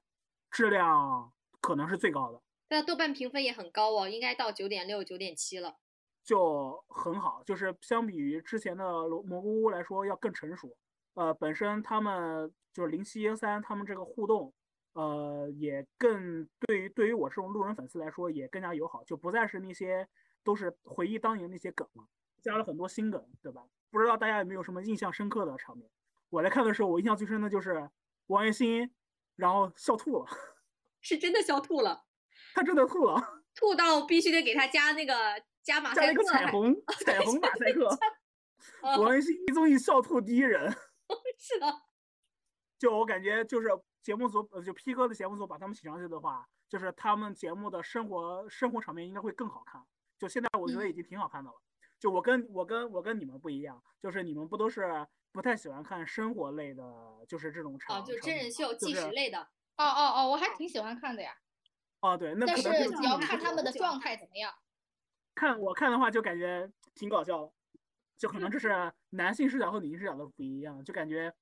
质量可能是最高的。那豆瓣评分也很高哦，应该到九点六、九点七了。就很好，就是相比于之前的蘑蘑菇屋来说要更成熟。呃，本身他们就是零七一三，他们这个互动，呃，也更对于对于我这种路人粉丝来说也更加友好，就不再是那些都是回忆当年那些梗了，加了很多新梗，对吧？不知道大家有没有什么印象深刻的场面？我在看的时候，我印象最深的就是王栎鑫，然后笑吐了，[laughs] 是真的笑吐了，他真的吐了，[laughs] 吐到必须得给他加那个加马加一个赛克。彩虹彩虹马赛克，[laughs] 啊王栎鑫综艺笑吐第一人。[laughs] 是的，就我感觉，就是节目组，呃，就 P 哥的节目组把他们请上去的话，就是他们节目的生活生活场面应该会更好看。就现在我觉得已经挺好看的了。就我跟我跟我跟你们不一样，就是你们不都是不太喜欢看生活类的，就是这种场啊，就真人秀、纪实类的。哦哦哦，我还挺喜欢看的呀，哦，对，那但是可能这个也要看他们的状态怎么样。看我看的话，就感觉挺搞笑的，就可能这是男性视角和女性视角的不一样，就感觉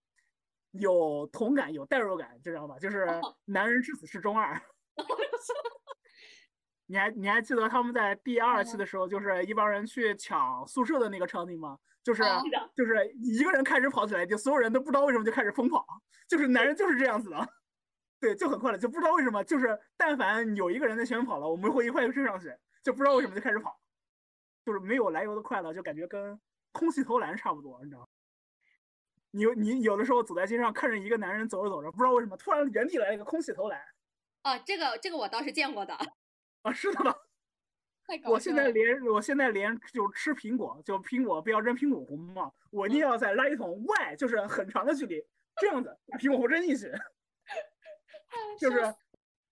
有同感、有代入感，知道吧？就是哦男人至死是中二。[laughs] [laughs] 你还你还记得他们在第二期的时候，就是一帮人去抢宿舍的那个场景吗？就是就是一个人开始跑起来，就所有人都不知道为什么就开始疯跑，就是男人就是这样子的。对，就很快了，就不知道为什么，就是但凡有一个人在前面跑了，我们会一块追上去，就不知道为什么就开始跑，就是没有来由的快乐，就感觉跟空气投篮差不多，你知道吗？你有你有的时候走在街上，看着一个男人走着走着，不知道为什么突然原地来了一个空气投篮啊，这个这个我倒是见过的。[laughs] 啊，是的吧？[laughs] 我现在连我现在连就吃苹果，就苹果不要扔苹果核嘛，我一定要在垃圾桶外，就是很长的距离，这样子把苹果核扔进去。就是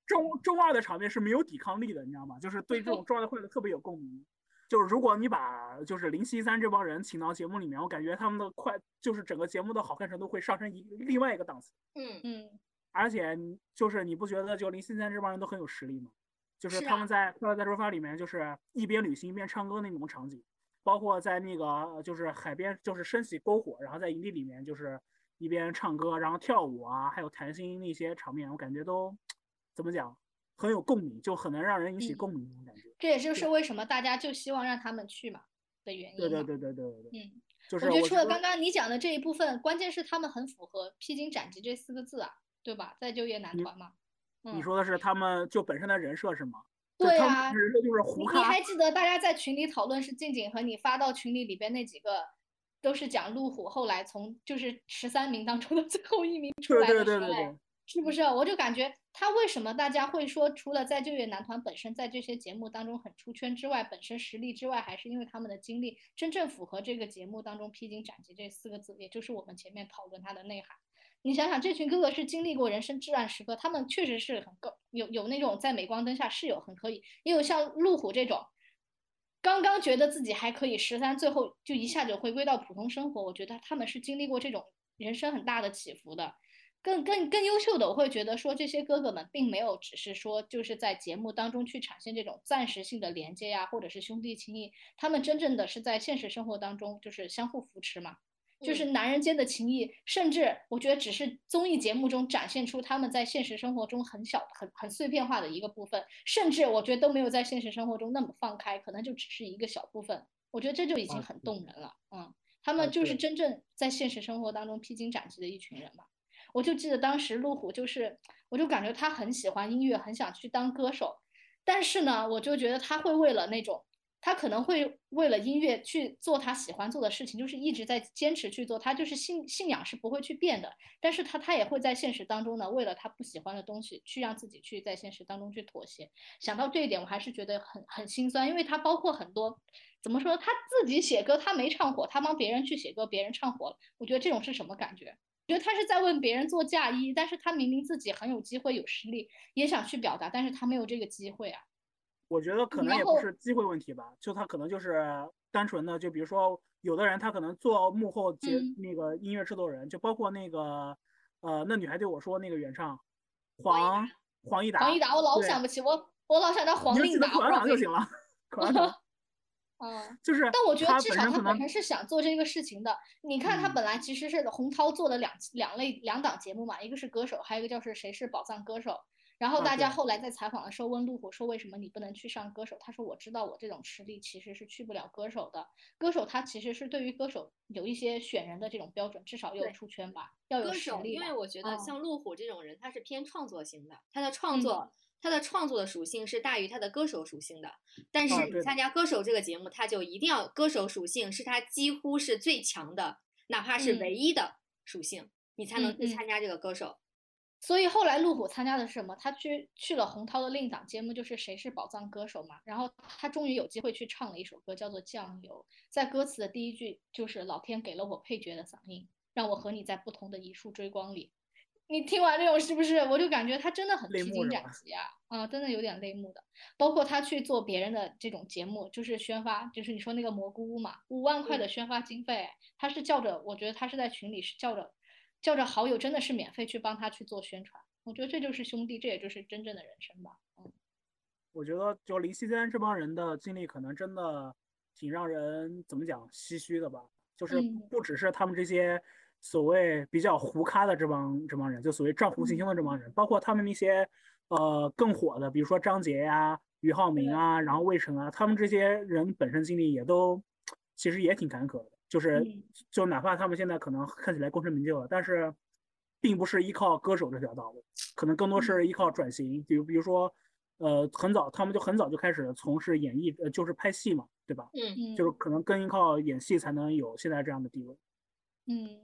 中中二的场面是没有抵抗力的，你知道吗？就是对这种中二的快乐特别有共鸣。就是如果你把就是零七三这帮人请到节目里面，我感觉他们的快就是整个节目的好看程度会上升一另外一个档次。嗯，嗯而且就是你不觉得就零七三这帮人都很有实力吗？就是他们在《快乐大出发》里面，就是一边旅行一边唱歌那种场景，包括在那个呃就是海边，就是升起篝火，然后在营地里面就是一边唱歌，然后跳舞啊，还有谈心那些场面，我感觉都怎么讲，很有共鸣，就很能让人引起嗯共鸣那种感觉。这也就是为什么大家就希望让他们去嘛的原因。对对对对对对对，嗯，就是我觉得除了刚刚你讲的这一部分，关键是他们很符合“披荆斩棘”这四个字啊，对吧？再就业男团嘛。嗯你说的是他们就本身的人设是吗？对啊人设就是胡你还，记得大家在群里讨论是静静和你发到群里里边那几个，都是讲路虎后来从就是十三名当中的 [laughs] 最后一名出来的对对对时候，对。是不是？我就感觉他为什么大家会说，除了在就业男团本身在这些节目当中很出圈之外，本身实力之外，还是因为他们的经历真正符合这个节目当中“披荆斩棘”这四个字，也就是我们前面讨论它的内涵。你想想，这群哥哥是经历过人生至暗时刻，他们确实是很够，有有那种在镁光灯下是有很可以，也有像路虎这种，刚刚觉得自己还可以十三，最后就一下就回归到普通生活。我觉得他们是经历过这种人生很大的起伏的。更更更优秀的，我会觉得说这些哥哥们并没有只是说就是在节目当中去产生这种暂时性的连接呀，或者是兄弟情谊，他们真正的是在现实生活当中就是相互扶持嘛。就是男人间的情谊，甚至我觉得只是综艺节目中展现出他们在现实生活中很小、很很碎片化的一个部分，甚至我觉得都没有在现实生活中那么放开，可能就只是一个小部分。我觉得这就已经啊很动人了，嗯，他啊们就是真正在现实生活当中披荆斩棘的一群人嘛。我就记得当时路虎就是，我就感觉他很喜欢音乐，很想去当歌手，但是呢，我就觉得他会为了那种。他可能会为了音乐去做他喜欢做的事情，就是一直在坚持去做，他就是信信仰是不会去变的。但是他他也会在现实当中呢，为了他不喜欢的东西，去让自己去在现实当中去妥协。想到这一点，我还是觉得很很心酸，因为他包括很多怎么说，他自己写歌他没唱火，他帮别人去写歌，别人唱火了。我觉得这种是什么感觉？觉得他是在为别人做嫁衣，但是他明明自己很有机会、有实力，也想去表达，但是他没有这个机会啊。我觉得可能也不是机会问题吧，就他可能就是单纯的，就比如说有的人他可能做幕后节嗯那个音乐制作人，就包括那个呃那女孩对我说那个原唱黄黄黄义达，黄义达，我老想不起，我我老想到黄你就记令达，得口香不知道为什么。糖就行了，可能 [laughs] 嗯，就是但我觉得至少他本身是想做这个事情的。你看，他嗯本来其实是洪涛做的两两类两档节目嘛，一个是歌手，还有一个叫是谁是宝藏歌手。然后啊大家后来在采访的时候问路虎说，为什么你不能去上歌手？他说我知道我这种实力其实是去不了歌手的。歌手他其实是对于歌手有一些选人的这种标准，至少要对出圈吧，要有歌手，实力。因为我觉得嗯像路虎这种人，他是偏创作型的，他的创嗯作，他的创作的属性是大于他的歌手属性的。但是你参加歌手这个节目，他就一定要歌手属性是他几乎是最强的，哪怕是嗯唯一的属性，你才能去参加这个歌手。所以后来路虎参加的是什么？他去去了洪涛的另一档节目，就是《谁是宝藏歌手》嘛。然后他终于有机会去唱了一首歌，叫做《酱油》。在歌词的第一句就是“老天给了我配角的嗓音，让我和你在不同的一束追光里”。你听完这种是不是？我就感觉他真的很披荆斩棘啊！啊，真的有点泪目的。包括他去做别人的这种节目，就是宣发，就是你说那个蘑菇屋嘛，五万块的宣发经费，他是叫着，我觉得他是在群里是叫着叫着好友，真的是免费去帮他去做宣传。我觉得这就是兄弟，这也就是真正的人生吧。嗯我觉得就林夕间这帮人的经历，可能真的挺让人怎么讲唏嘘的吧。就是嗯不只是他们这些所谓比较胡咖的这帮这帮人，就所谓丈夫行凶的这帮人，包括他们那些呃更火的，比如说张杰呀、俞灏明啊，然后魏晨啊，他们这些人本身经历也都其实也挺坎坷的。就是嗯就哪怕他们现在可能看起来功成名就了，但是并不是依靠歌手这条道路，可能更多是依靠转型，比如比如说。呃，很早，他们就很早就开始从事演艺，呃，就是拍戏嘛，对吧？嗯，嗯，就是可能更依靠演戏才能有现在这样的地位。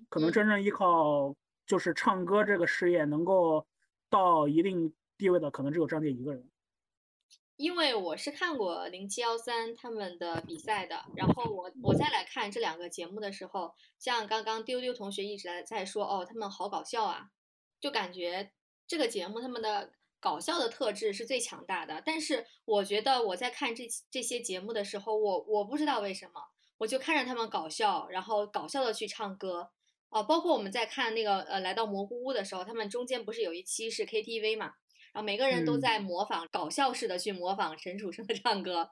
可能真正依靠就是唱歌这个事业能够到一定地位的，可能只有张杰一个人。因为我是看过零七幺三他们的比赛的，然后我我再来看这两个节目的时候，像刚刚丢丢同学一直在在说，哦，他们好搞笑啊，就感觉这个节目他们的搞笑的特质是最强大的。但是我觉得我在看这这些节目的时候，我我不知道为什么，我就看着他们搞笑，然后搞笑的去唱歌。哦，包括我们在看那个呃来到蘑菇屋的时候，他们中间不是有一期是 KTV 嘛，然后每个人都嗯在模仿搞笑式的去模仿陈楚生的唱歌。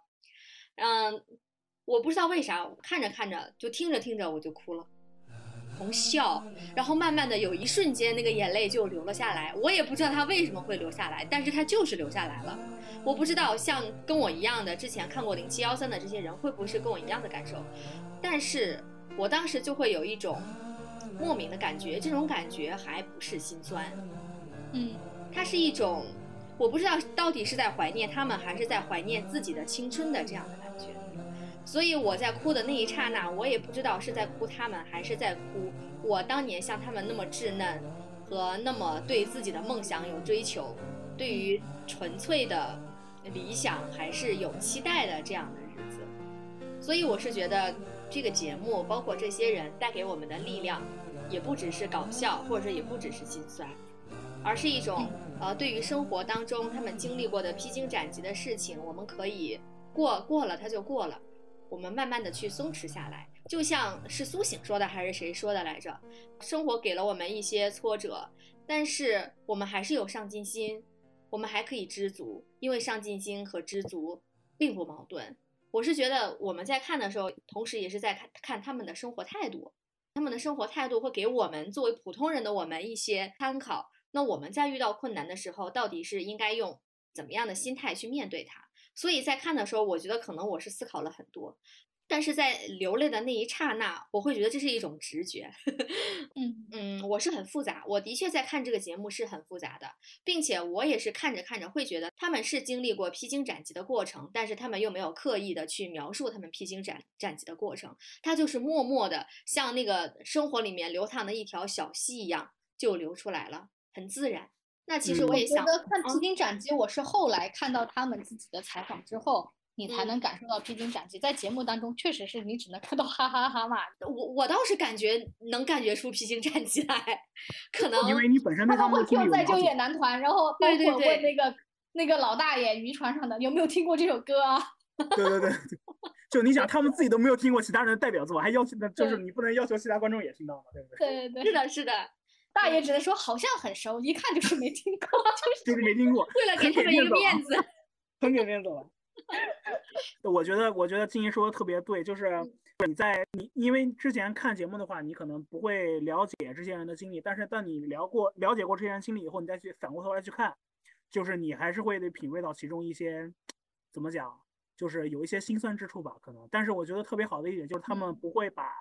嗯，我不知道为啥，看着看着就听着听着我就哭了。从笑，然后慢慢的有一瞬间那个眼泪就流了下来，我也不知道他为什么会流下来，但是他就是流下来了。我不知道像跟我一样的之前看过零七幺三的这些人会不会是跟我一样的感受，但是我当时就会有一种莫名的感觉，这种感觉还不是心酸，嗯它是一种我不知道到底是在怀念他们，还是在怀念自己的青春的这样的感觉。所以我在哭的那一刹那，我也不知道是在哭他们，还是在哭我当年像他们那么稚嫩和那么对自己的梦想有追求，对于纯粹的理想还是有期待的这样的日子。所以我是觉得这个节目，包括这些人带给我们的力量，也不只是搞笑，或者说也不只是心酸，而是一种呃，对于生活当中他们经历过的披荆斩棘的事情，我们可以过过了，它就过了。我们慢慢的去松弛下来，就像是苏醒说的还是谁说的来着？生活给了我们一些挫折，但是我们还是有上进心，我们还可以知足，因为上进心和知足并不矛盾。我是觉得我们在看的时候，同时也是在看看他们的生活态度，他们的生活态度会给我们作为普通人的我们一些参考。那我们在遇到困难的时候，到底是应该用怎么样的心态去面对它？所以在看的时候，我觉得可能我是思考了很多，但是在流泪的那一刹那，我会觉得这是一种直觉。[laughs] 嗯嗯，我是很复杂，我的确在看这个节目是很复杂的，并且我也是看着看着会觉得他们是经历过披荆斩棘的过程，但是他们又没有刻意的去描述他们披荆斩斩棘的过程，他就是默默的像那个生活里面流淌的一条小溪一样就流出来了，很自然。那其实嗯我也想，觉得看嗯披荆斩棘，我是后来看到他们自己的采访之后，你才嗯能感受到披荆斩棘。在节目当中，确实是你只能看到哈哈哈嘛。我我倒是感觉能感觉出披荆斩棘来，可能因为你本身对他们会跳在就业。男团，然后包对对括问对那个那个老大爷渔船上的有没有听过这首歌啊？[laughs] 对对对，就你想，他们自己都没有听过其他人的代表作，还要求，那就是你不能要求其他观众也听到嘛，对不对？对对对，[laughs] 是的，是的，大爷只能说好像很熟，一看就是没听过，就是就是没听过，[laughs] 为了给很他们一个面子 [laughs] 很给面子了。我觉得，我觉得静怡说的特别对，就是嗯你在你因为之前看节目的话，你可能不会了解这些人的经历，但是当你聊过了解过这些人经历以后，你再去反过头来去看，就是你还是会得品味到其中一些怎么讲，就是有一些心酸之处吧，可能。但是我觉得特别好的一点就是他们嗯不会把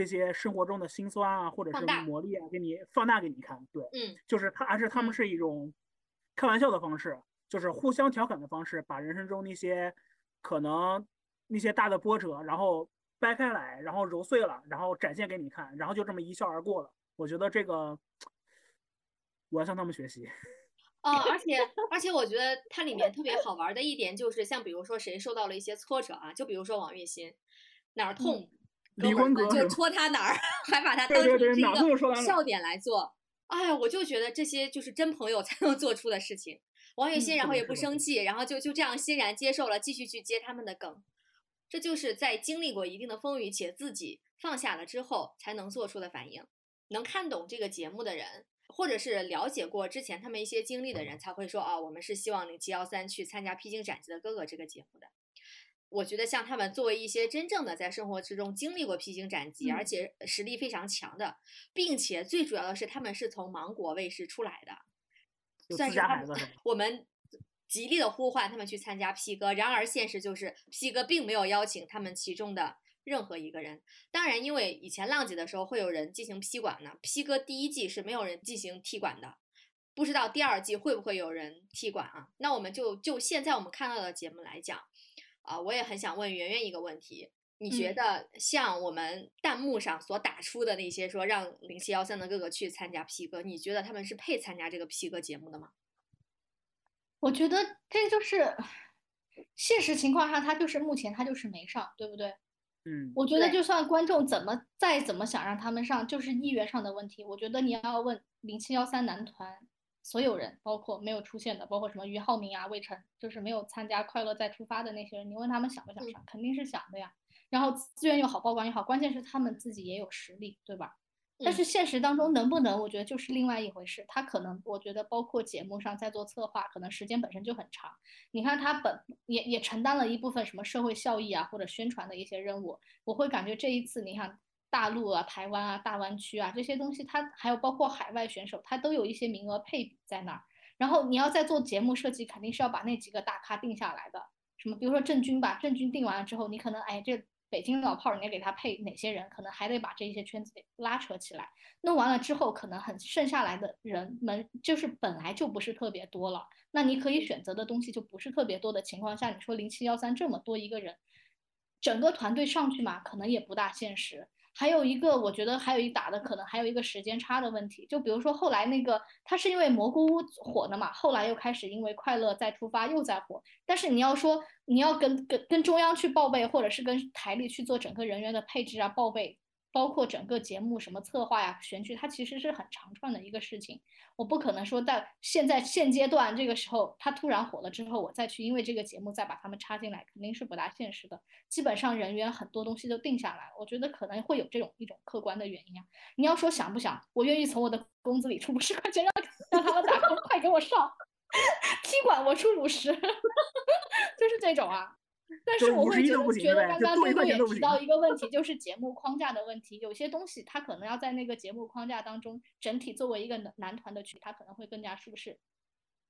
这些生活中的辛酸啊，或者是磨砺啊，给你放大给你看，对。嗯就是他，而是他们嗯是一种开玩笑的方式，就是互相调侃的方式，把人生中那些可能那些大的波折，然后掰开来，然后揉碎了，然后展现给你看，然后就这么一笑而过了。我觉得这个我要向他们学习。啊，[laughs] 而且而且我觉得它里面特别好玩的一点就是，像比如说谁受到了一些挫折啊，就比如说王栎鑫哪儿痛，哥离婚哥是吧戳他哪儿，[laughs] 还把他当成是一。个笑点来做。哎呀，我就觉得这些就是真朋友才能做出的事情。王栎鑫嗯然后也不生气，然后就就这样欣然接受了，继续去接他们的梗。这就是在经历过一定的风雨且自己放下了之后才能做出的反应。能看懂这个节目的人，或者是了解过之前他们一些经历的人，才会说啊，我们是希望零七幺三去参加《披荆斩棘的哥哥》这个节目的。我觉得像他们作为一些真正的在生活之中经历过披荆斩棘，而嗯且实力非常强的，并且最主要的是他们是从芒果卫视出来的，算是？我们极力的呼唤他们去参加 P 哥，然而现实就是 P 哥并没有邀请他们其中的任何一个人。当然，因为以前浪姐的时候会有人进行批管呢，P 哥第一季是没有人进行踢馆的，不知道第二季会不会有人踢馆啊？那我们就就现在我们看到的节目来讲，啊、我也很想问圆圆一个问题。你觉嗯得像我们弹幕上所打出的那些说让零七幺三的哥哥去参加 P 哥，你觉得他们是配参加这个 P 哥节目的吗？我觉得这就是现实情况上，他就是目前他就是没上，对不对？嗯，我觉得就算观众怎么再怎么想让他们上，就是意愿上的问题。我觉得你要问零七幺三男团所有人，包括没有出现的，包括什么俞灏明啊、魏晨，就是没有参加《快乐再出发》的那些人，你问他们想不想上，肯定是想的呀。然后资源又好，曝光又好，关键是他们自己也有实力，对吧？但是现实当中能不能，我觉得就是另外一回事。他可能，我觉得包括节目上在做策划，可能时间本身就很长。你看他本也也承担了一部分什么社会效益啊，或者宣传的一些任务。我会感觉这一次，你看大陆啊、台湾啊、大湾区啊这些东西，它还有包括海外选手，它都有一些名额配比在那儿。然后你要再做节目设计，肯定是要把那几个大咖定下来的。什么，比如说郑钧吧，郑钧定完了之后，你可能哎这。北京老炮儿，你给他配哪些人？可能还得把这些圈子给拉扯起来。弄完了之后，可能很剩下来的人们就是本来就不是特别多了。那你可以选择的东西就不是特别多的情况下，你说零七幺三这么多一个人，整个团队上去嘛，可能也不大现实。还有一个，我觉得还有一打的可能还有一个时间差的问题。就比如说后来那个，他是因为蘑菇屋火的嘛，后来又开始因为快乐再出发又在火。但是你要说你要跟跟跟中央去报备，或者是跟台里去做整个人员的配置啊报备。包括整个节目什么策划呀、选剧，它其实是很长串的一个事情。我不可能说在现在现阶段这个时候，它突然火了之后，我再去因为这个节目再把他们插进来，肯定是不大现实的。基本上人员很多东西都定下来，我觉得可能会有这种一种客观的原因啊。你要说想不想，我愿意从我的工资里出五十块钱让让他们打工，快给我上，[laughs] 踢馆我出五十，[laughs] 就是这种啊。但是我会觉得，觉得刚刚最后也提到一个问题，就是节目框架的问题。有些东西它可能要在那个节目框架当中，整体作为一个男男团的曲，它可能会更加舒适。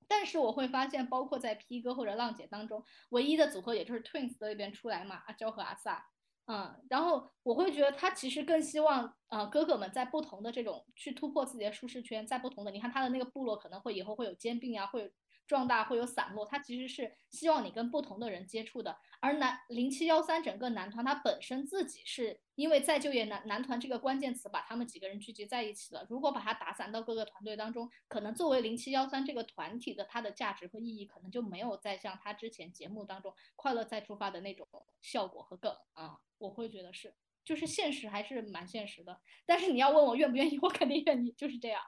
但是我会发现，包括在 P 哥或者浪姐当中，唯一的组合也就是 Twins 那边出来嘛，阿娇和阿 sa，嗯，然后我会觉得他其实更希望，呃，哥哥们在不同的这种去突破自己的舒适圈，在不同的，你看他的那个部落可能会以后会有兼并啊，会有。壮大会有散落，它其实是希望你跟不同的人接触的。而男零七幺三整个男团，它本身自己是因为再就业男男团这个关键词把他们几个人聚集在一起了。如果把它打散到各个团队当中，可能作为零七幺三这个团体的它的价值和意义，可能就没有再像他之前节目当中快乐再出发的那种效果和梗啊。我会觉得是，就是现实还是蛮现实的。但是你要问我愿不愿意，[laughs] 我肯定愿意，就是这样。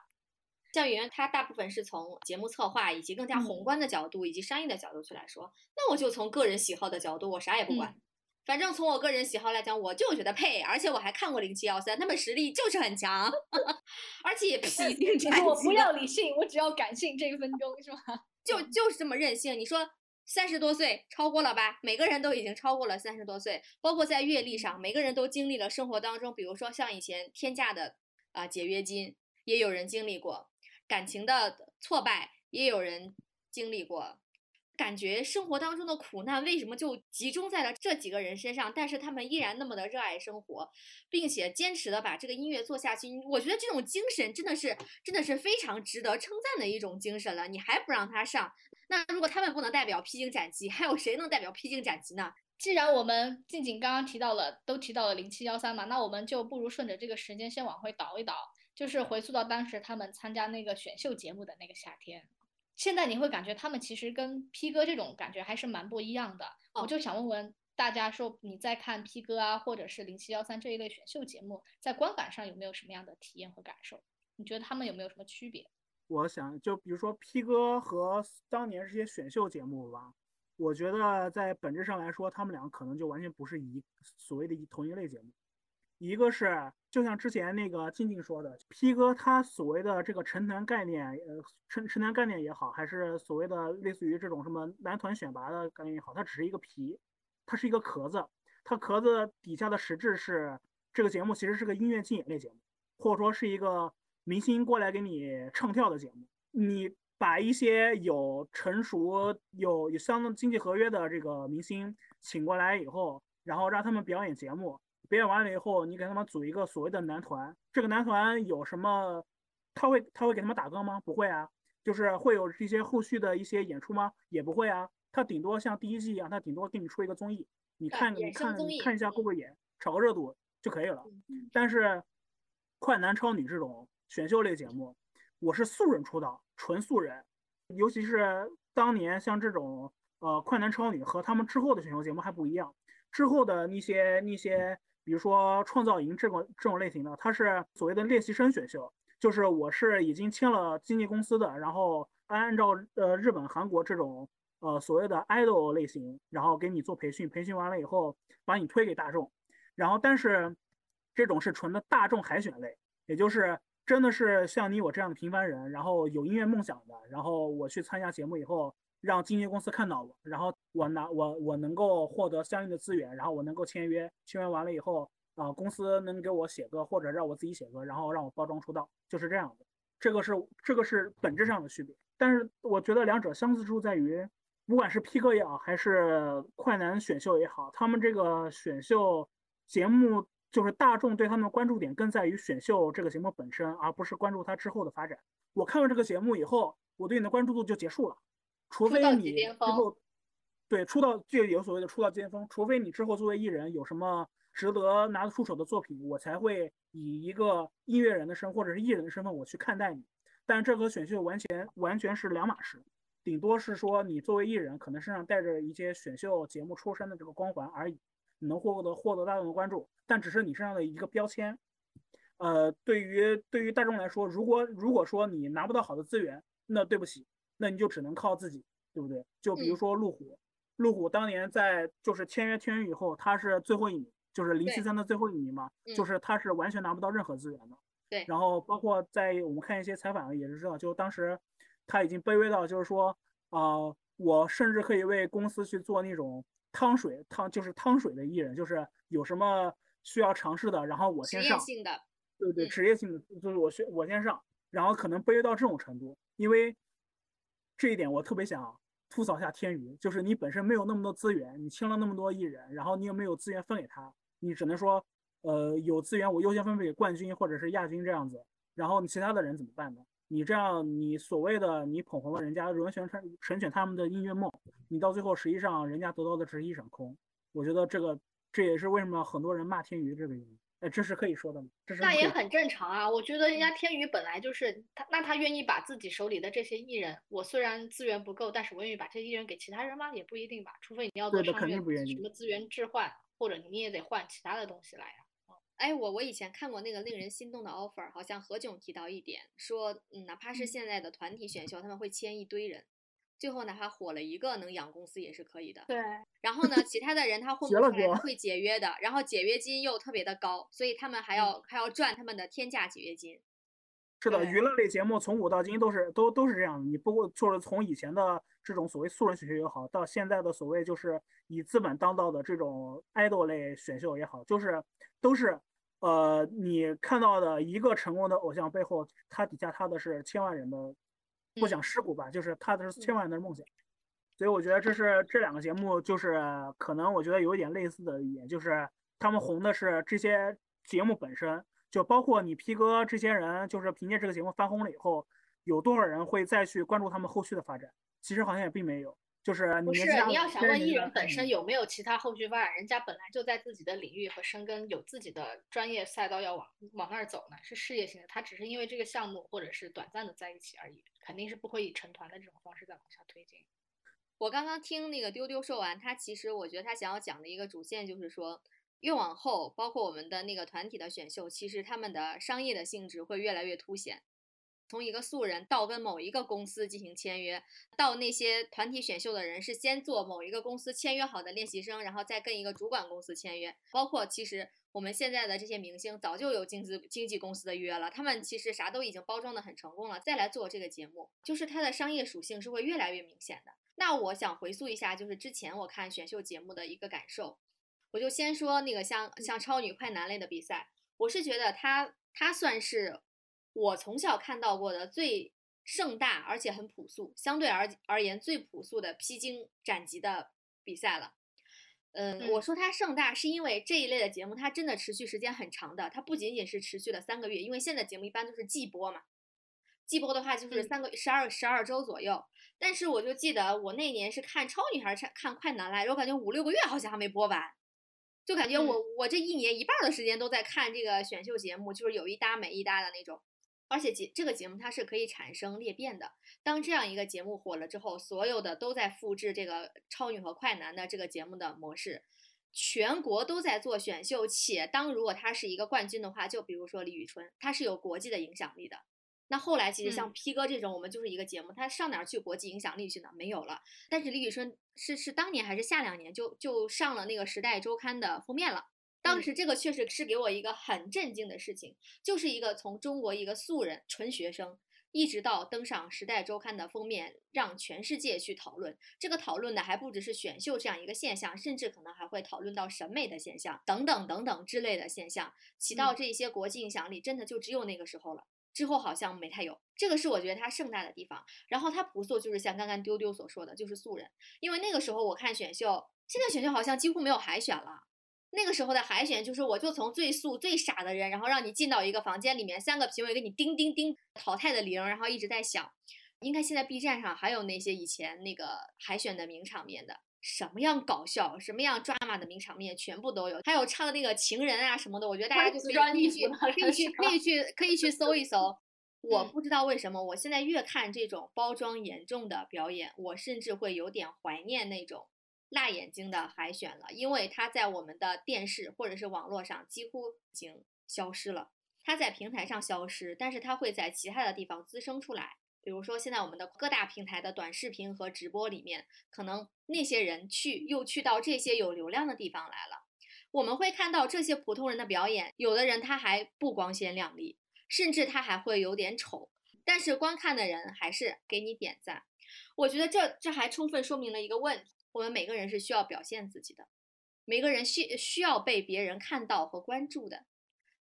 像圆圆，他大部分是从节目策划以及更加宏观的角度，以及商业的角度去来说。那我就从个人喜好的角度，我啥也不管。反正从我个人喜好来讲，我就觉得配，而且我还看过零七幺三，他们实力就是很强，[laughs] 而且披荆斩棘。我不要理性，我只要感性，这一分钟是吧？就就是这么任性。你说三十多岁超过了吧？每个人都已经超过了三十多岁，包括在阅历上，每个人都经历了生活当中，比如说像以前天价的啊解约金，也有人经历过。感情的挫败也有人经历过，感觉生活当中的苦难为什么就集中在了这几个人身上？但是他们依然那么的热爱生活，并且坚持的把这个音乐做下去。我觉得这种精神真的是真的是非常值得称赞的一种精神了。你还不让他上？那如果他们不能代表披荆斩棘，还有谁能代表披荆斩棘呢？既然我们静静刚刚提到了，都提到了零七幺三嘛，那我们就不如顺着这个时间先往回倒一倒。就是回溯到当时他们参加那个选秀节目的那个夏天，现在你会感觉他们其实跟 P 哥这种感觉还是蛮不一样的。我就想问问大家，说你在看 P 哥啊，或者是零七幺三这一类选秀节目，在观感上有没有什么样的体验和感受？你觉得他们有没有什么区别？我想，就比如说 P 哥和当年这些选秀节目吧，我觉得在本质上来说，他们两个可能就完全不是一所谓的一同一类节目。一个是，就像之前那个静静说的，P 哥他所谓的这个成团概念，呃，成成团概念也好，还是所谓的类似于这种什么男团选拔的概念也好，它只是一个皮，它是一个壳子，它壳子底下的实质是这个节目其实是个音乐竞演类节目，或者说是一个明星过来给你唱跳的节目。你把一些有成熟、有有相当经济合约的这个明星请过来以后，然后让他们表演节目。表演完了以后，你给他们组一个所谓的男团，这个男团有什么？他会他会给他们打歌吗？不会啊，就是会有这些后续的一些演出吗？也不会啊，他顶多像第一季一样，他顶多给你出一个综艺，你看你看看一下过过瘾，炒个热度就可以了。但是快男超女这种选秀类节目，我是素人出道，纯素人，尤其是当年像这种呃快男超女和他们之后的选秀节目还不一样，之后的那些那些。比如说创造营这种这种类型的，它是所谓的练习生选秀，就是我是已经签了经纪公司的，然后按照呃日本、韩国这种呃所谓的 idol 类型，然后给你做培训，培训完了以后把你推给大众，然后但是这种是纯的大众海选类，也就是真的是像你我这样的平凡人，然后有音乐梦想的，然后我去参加节目以后，让经纪公司看到我，然后我拿我我能够获得相应的资源，然后我能够签约，签约完了以后。啊，公司能给我写歌，或者让我自己写歌，然后让我包装出道，就是这样的。这个是这个是本质上的区别。但是我觉得两者相似之处在于，不管是 P 哥也好，还是快男选秀也好，他们这个选秀节目就是大众对他们的关注点更在于选秀这个节目本身，而不是关注它之后的发展。我看完这个节目以后，我对你的关注度就结束了，除非你之后对出道就有所谓的出道巅峰，除非你之后作为艺人有什么。值得拿得出手的作品，我才会以一个音乐人的身或者是艺人的身份我去看待你。但是这和选秀完全完全是两码事，顶多是说你作为艺人，可能身上带着一些选秀节目出身的这个光环而已，你能获得获得大众的关注，但只是你身上的一个标签。呃，对于对于大众来说，如果如果说你拿不到好的资源，那对不起，那你就只能靠自己，对不对？就比如说路虎，路虎当年在就是签约签约以后，他是最后一名。就是零七三的最后一名嘛，就是他是完全拿不到任何资源的。对，然后包括在我们看一些采访也是知道，就当时他已经卑微到就是说，啊，我甚至可以为公司去做那种汤水汤，就是汤水的艺人，就是有什么需要尝试的，然后我先上。职业性的。对对，职业性的就是我先我先上，然后可能卑微到这种程度，因为这一点我特别想。吐槽一下天娱，就是你本身没有那么多资源，你签了那么多艺人，然后你又没有资源分给他，你只能说，呃，有资源我优先分配给冠军或者是亚军这样子，然后其他的人怎么办呢？你这样，你所谓的你捧红了人家，完全成成全他们的音乐梦，你到最后实际上人家得到的只是一场空。我觉得这个这也是为什么很多人骂天娱这个原因。哎，这是可以说的吗？这是那也很正常啊。我觉得人家天娱本来就是他，那他愿意把自己手里的这些艺人，我虽然资源不够，但是我愿意把这些艺人给其他人吗？也不一定吧。除非你要做商业什么资源置换，或者你也得换其他的东西来呀。哎，我我以前看过那个令人心动的 offer，好像何炅提到一点，说哪怕是现在的团体选秀，他们会签一堆人。最后哪怕火了一个能养公司也是可以的。对。然后呢，其他的人他混不出来，他会解约的。然后解约金又特别的高，所以他们还要还要赚他们的天价解约金。是的，娱乐类节目从古到今都是都都是这样的。你不过就是从以前的这种所谓素人选秀也好，到现在的所谓就是以资本当道的这种 idol 类选秀也好，就是都是呃你看到的一个成功的偶像背后，他底下他的是千万人的。不讲尸骨吧，就是他的是千万人的梦想，所以我觉得这是这两个节目，就是可能我觉得有一点类似的一点，就是他们红的是这些节目本身，就包括你 P 哥这些人，就是凭借这个节目翻红了以后，有多少人会再去关注他们后续的发展？其实好像也并没有。就是不是你要想问艺人本身有没有其他后续发展，人家本来就在自己的领域和深耕，有自己的专业赛道要往往那儿走呢，是事业性的。他只是因为这个项目或者是短暂的在一起而已，肯定是不会以成团的这种方式再往下推进。我刚刚听那个丢丢说完，他其实我觉得他想要讲的一个主线就是说，越往后，包括我们的那个团体的选秀，其实他们的商业的性质会越来越凸显。从一个素人到跟某一个公司进行签约，到那些团体选秀的人是先做某一个公司签约好的练习生，然后再跟一个主管公司签约。包括其实我们现在的这些明星早就有经资经纪公司的约了，他们其实啥都已经包装的很成功了，再来做这个节目，就是它的商业属性是会越来越明显的。那我想回溯一下，就是之前我看选秀节目的一个感受，我就先说那个像像超女快男类的比赛，我是觉得它它算是。我从小看到过的最盛大而且很朴素，相对而而言最朴素的披荆斩棘的比赛了。嗯，我说它盛大是因为这一类的节目它真的持续时间很长的，它不仅仅是持续了三个月，因为现在节目一般都是季播嘛，季播的话就是三个十二十二周左右。但是我就记得我那年是看超女还是看快男来着，我感觉五六个月好像还没播完。就感觉我我这一年一半的时间都在看这个选秀节目，就是有一搭没一搭的那种。而且节这个节目它是可以产生裂变的。当这样一个节目火了之后，所有的都在复制这个超女和快男的这个节目的模式，全国都在做选秀。且当如果他是一个冠军的话，就比如说李宇春，他是有国际的影响力的。那后来其实像嗯 P 哥这种，我们就是一个节目，他上哪儿去国际影响力去呢？没有了。但是李宇春是是当年还是下两年就就上了那个《时代周刊》的封面了。当嗯时这个确实是给我一个很震惊的事情，就是一个从中国一个素人纯学生，一直到登上《时代周刊》的封面，让全世界去讨论。这个讨论的还不只是选秀这样一个现象，甚至可能还会讨论到审美的现象等等等等之类的现象，起到嗯这些国际影响力，真的就只有那个时候了。之后好像没太有，这个是我觉得它盛大的地方。然后它朴素，就是像刚刚丢丢所说的，就是素人。因为那个时候我看选秀，现在选秀好像几乎没有海选了。那个时候的海选就是，我就从最素最傻的人，然后让你进到一个房间里面，三个评委给你叮叮叮淘汰的铃，然后一直在响。应该现在 B 站上还有那些以前那个海选的名场面的，什么样搞笑、什么样 drama 的名场面全部都有，还有唱的那个情人啊什么的，我觉得大家就可以可以去可以去可以去可以去搜一搜。[laughs] 我嗯不知道为什么，我现在越看这种包装严重的表演，我甚至会有点怀念那种辣眼睛的海选了，因为它在我们的电视或者是网络上几乎已经消失了。它在平台上消失，但是它会在其他的地方滋生出来。比如说，现在我们的各大平台的短视频和直播里面，可能那些人去又去到这些有流量的地方来了。我们会看到这些普通人的表演，有的人他还不光鲜亮丽，甚至他还会有点丑，但是观看的人还是给你点赞。我觉得这这还充分说明了一个问题：我们每个人是需要表现自己的，每个人需需要被别人看到和关注的。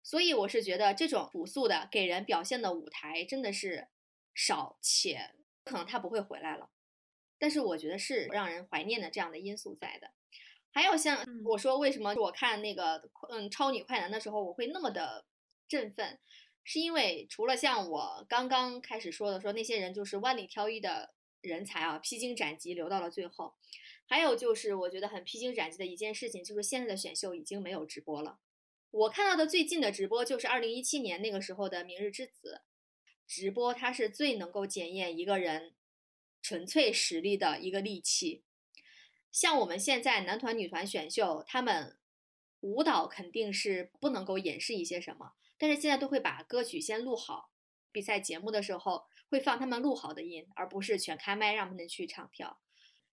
所以我是觉得这种朴素的给人表现的舞台真的是少，且可能他不会回来了。但是我觉得是让人怀念的这样的因素在的。还有像嗯我说，为什么我看那个嗯超女快男的时候，我会那么的振奋，是因为除了像我刚刚开始说的，说那些人就是万里挑一的人才啊，披荆斩棘留到了最后，还有就是我觉得很披荆斩棘的一件事情，就是现在的选秀已经没有直播了。我看到的最近的直播就是二零一七年那个时候的《明日之子》直播，它是最能够检验一个人纯粹实力的一个利器。像我们现在男团、女团选秀，他们舞蹈肯定是不能够演示一些什么，但是现在都会把歌曲先录好，比赛节目的时候会放他们录好的音，而不是全开麦让他们去唱跳。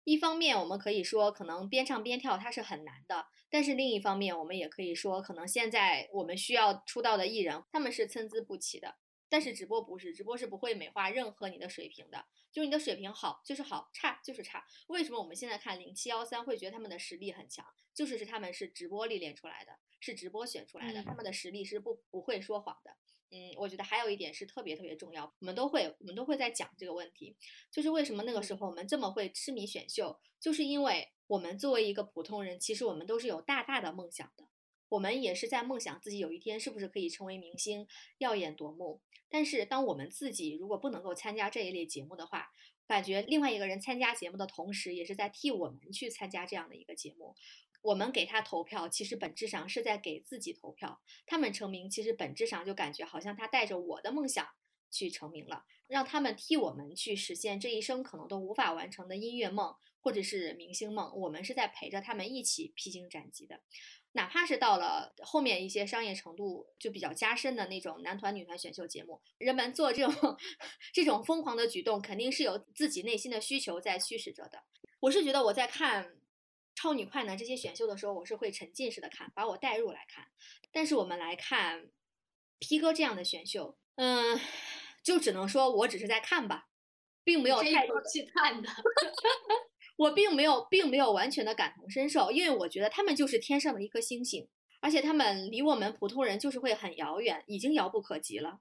一方面，我们可以说可能边唱边跳它是很难的，但是另一方面，我们也可以说，可能现在我们需要出道的艺人，他们是参差不齐的。但是直播不是，直播是不会美化任何你的水平的，就是你的水平好就是好，差就是差。为什么我们现在看零七幺三会觉得他们的实力很强？就是是他们是直播历练出来的，是直播选出来的，嗯他们的实力是不不会说谎的。嗯，我觉得还有一点是特别特别重要，我们都会我们都会在讲这个问题，就是为什么那个时候我们这么会痴迷选秀，就是因为我们作为一个普通人，其实我们都是有大大的梦想的，我们也是在梦想自己有一天是不是可以成为明星，耀眼夺目。但是当我们自己如果不能够参加这一类节目的话，感觉另外一个人参加节目的同时，也是在替我们去参加这样的一个节目。我们给他投票，其实本质上是在给自己投票。他们成名，其实本质上就感觉好像他带着我的梦想去成名了，让他们替我们去实现这一生可能都无法完成的音乐梦或者是明星梦。我们是在陪着他们一起披荆斩棘的。哪怕是到了后面一些商业程度就比较加深的那种男团、女团选秀节目，人们做这种 [laughs] 这种疯狂的举动，肯定是有自己内心的需求在驱使着的。我是觉得我在看超女快男这些选秀的时候，我是会沉浸式的看，把我带入来看。但是我们来看 P 哥这样的选秀，嗯，就只能说我只是在看吧，并没有太多去看的，[laughs] 我并没有，并没有完全的感同身受，因为我觉得他们就是天上的一颗星星，而且他们离我们普通人就是会很遥远，已经遥不可及了。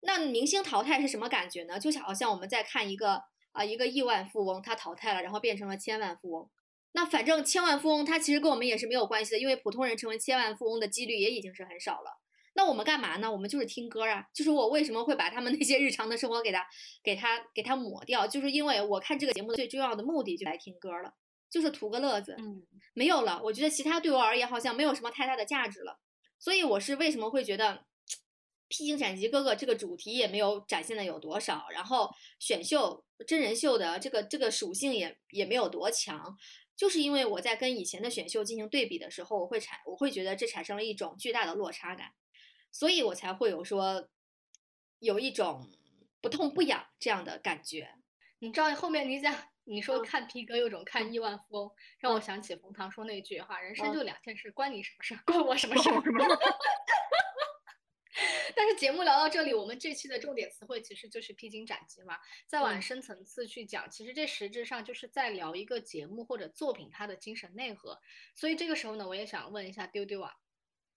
那明星淘汰是什么感觉呢？就好像我们在看一个啊、一个亿万富翁，他淘汰了，然后变成了千万富翁。那反正千万富翁他其实跟我们也是没有关系的，因为普通人成为千万富翁的几率也已经是很少了。那我们干嘛呢？我们就是听歌啊。就是我为什么会把他们 [laughs] 那些日常的生活给他、给他、给他抹掉，就是因为我看这个节目的最重要的目的就来听歌了，就是图个乐子。嗯，没有了，我觉得其他对我而言好像没有什么太大的价值了。所以我是为什么会觉得披荆斩棘哥哥这个主题也没有展现的有多少，然后选秀真人秀的这个这个属性也也没有多强，就是因为我在跟以前的选秀进行对比的时候，我会产我会觉得这产生了一种巨大的落差感，所以我才会有说有一种不痛不痒这样的感觉。你知道后面你讲你说嗯看皮革有种看亿万富翁，让我想起冯唐说那句话：人生嗯就两件事，关你什么事儿？关我什么事？[laughs] 但是节目聊到这里，我们这期的重点词汇其实就是披荆斩棘嘛。再往嗯深层次去讲，其实这实质上就是在聊一个节目或者作品它的精神内核。所以这个时候呢，我也想问一下丢丢啊，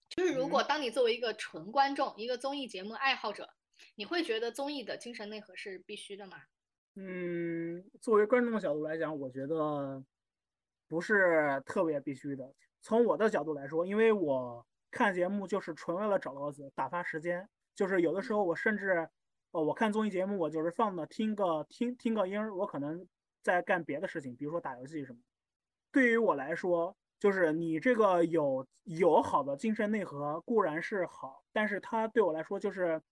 就是如果当你作为一个纯观众、一个综艺节目爱好者，你会觉得综艺的精神内核是必须的吗？嗯，作为观众的角度来讲，我觉得不是特别必须的。从我的角度来说，因为我看节目就是纯为了找乐子、打发时间，就是有的时候我甚至，呃，我看综艺节目，我就是放的听个听听个音儿，我可能在干别的事情，比如说打游戏什么。对于我来说，就是你这个有有好的精神内核固然是好，但是它对我来说就是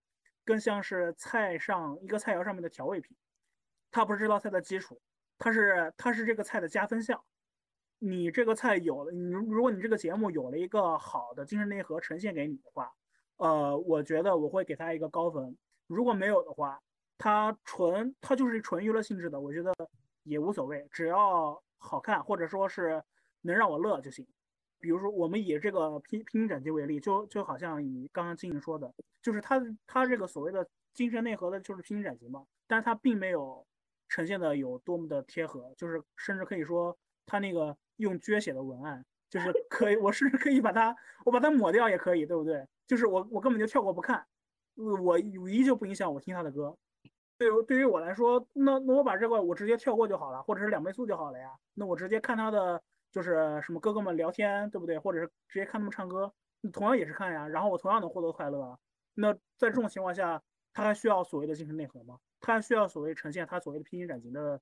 更像是菜上一个菜肴上面的调味品。它不是这道菜的基础，它是它是这个菜的加分项。你这个菜有了，你如果你这个节目有了一个好的精神内核呈现给你的话，呃，我觉得我会给他一个高分。如果没有的话，它纯它就是纯娱乐性质的，我觉得也无所谓，只要好看或者说是能让我乐就行。比如说，我们以这个拼拼斩击为例，就就好像以刚刚金莹说的，就是他他这个所谓的精神内核的就是拼斩击嘛，但是他并没有呈现的有多么的贴合，就是甚至可以说他那个用撅写的文案，就是可以，我甚至可以把它我把它抹掉也可以，对不对？就是我我根本就跳过不看，我依旧不影响我听他的歌。对于对于我来说，那那我把这个我直接跳过就好了，或者是两倍速就好了呀。那我直接看他的就是什么哥哥们聊天，对不对？或者是直接看他们唱歌，同样也是看呀。然后我同样能获得快乐啊。那在这种情况下，他还需要所谓的精神内核吗？他还需要所谓呈现他所谓的披荆斩棘的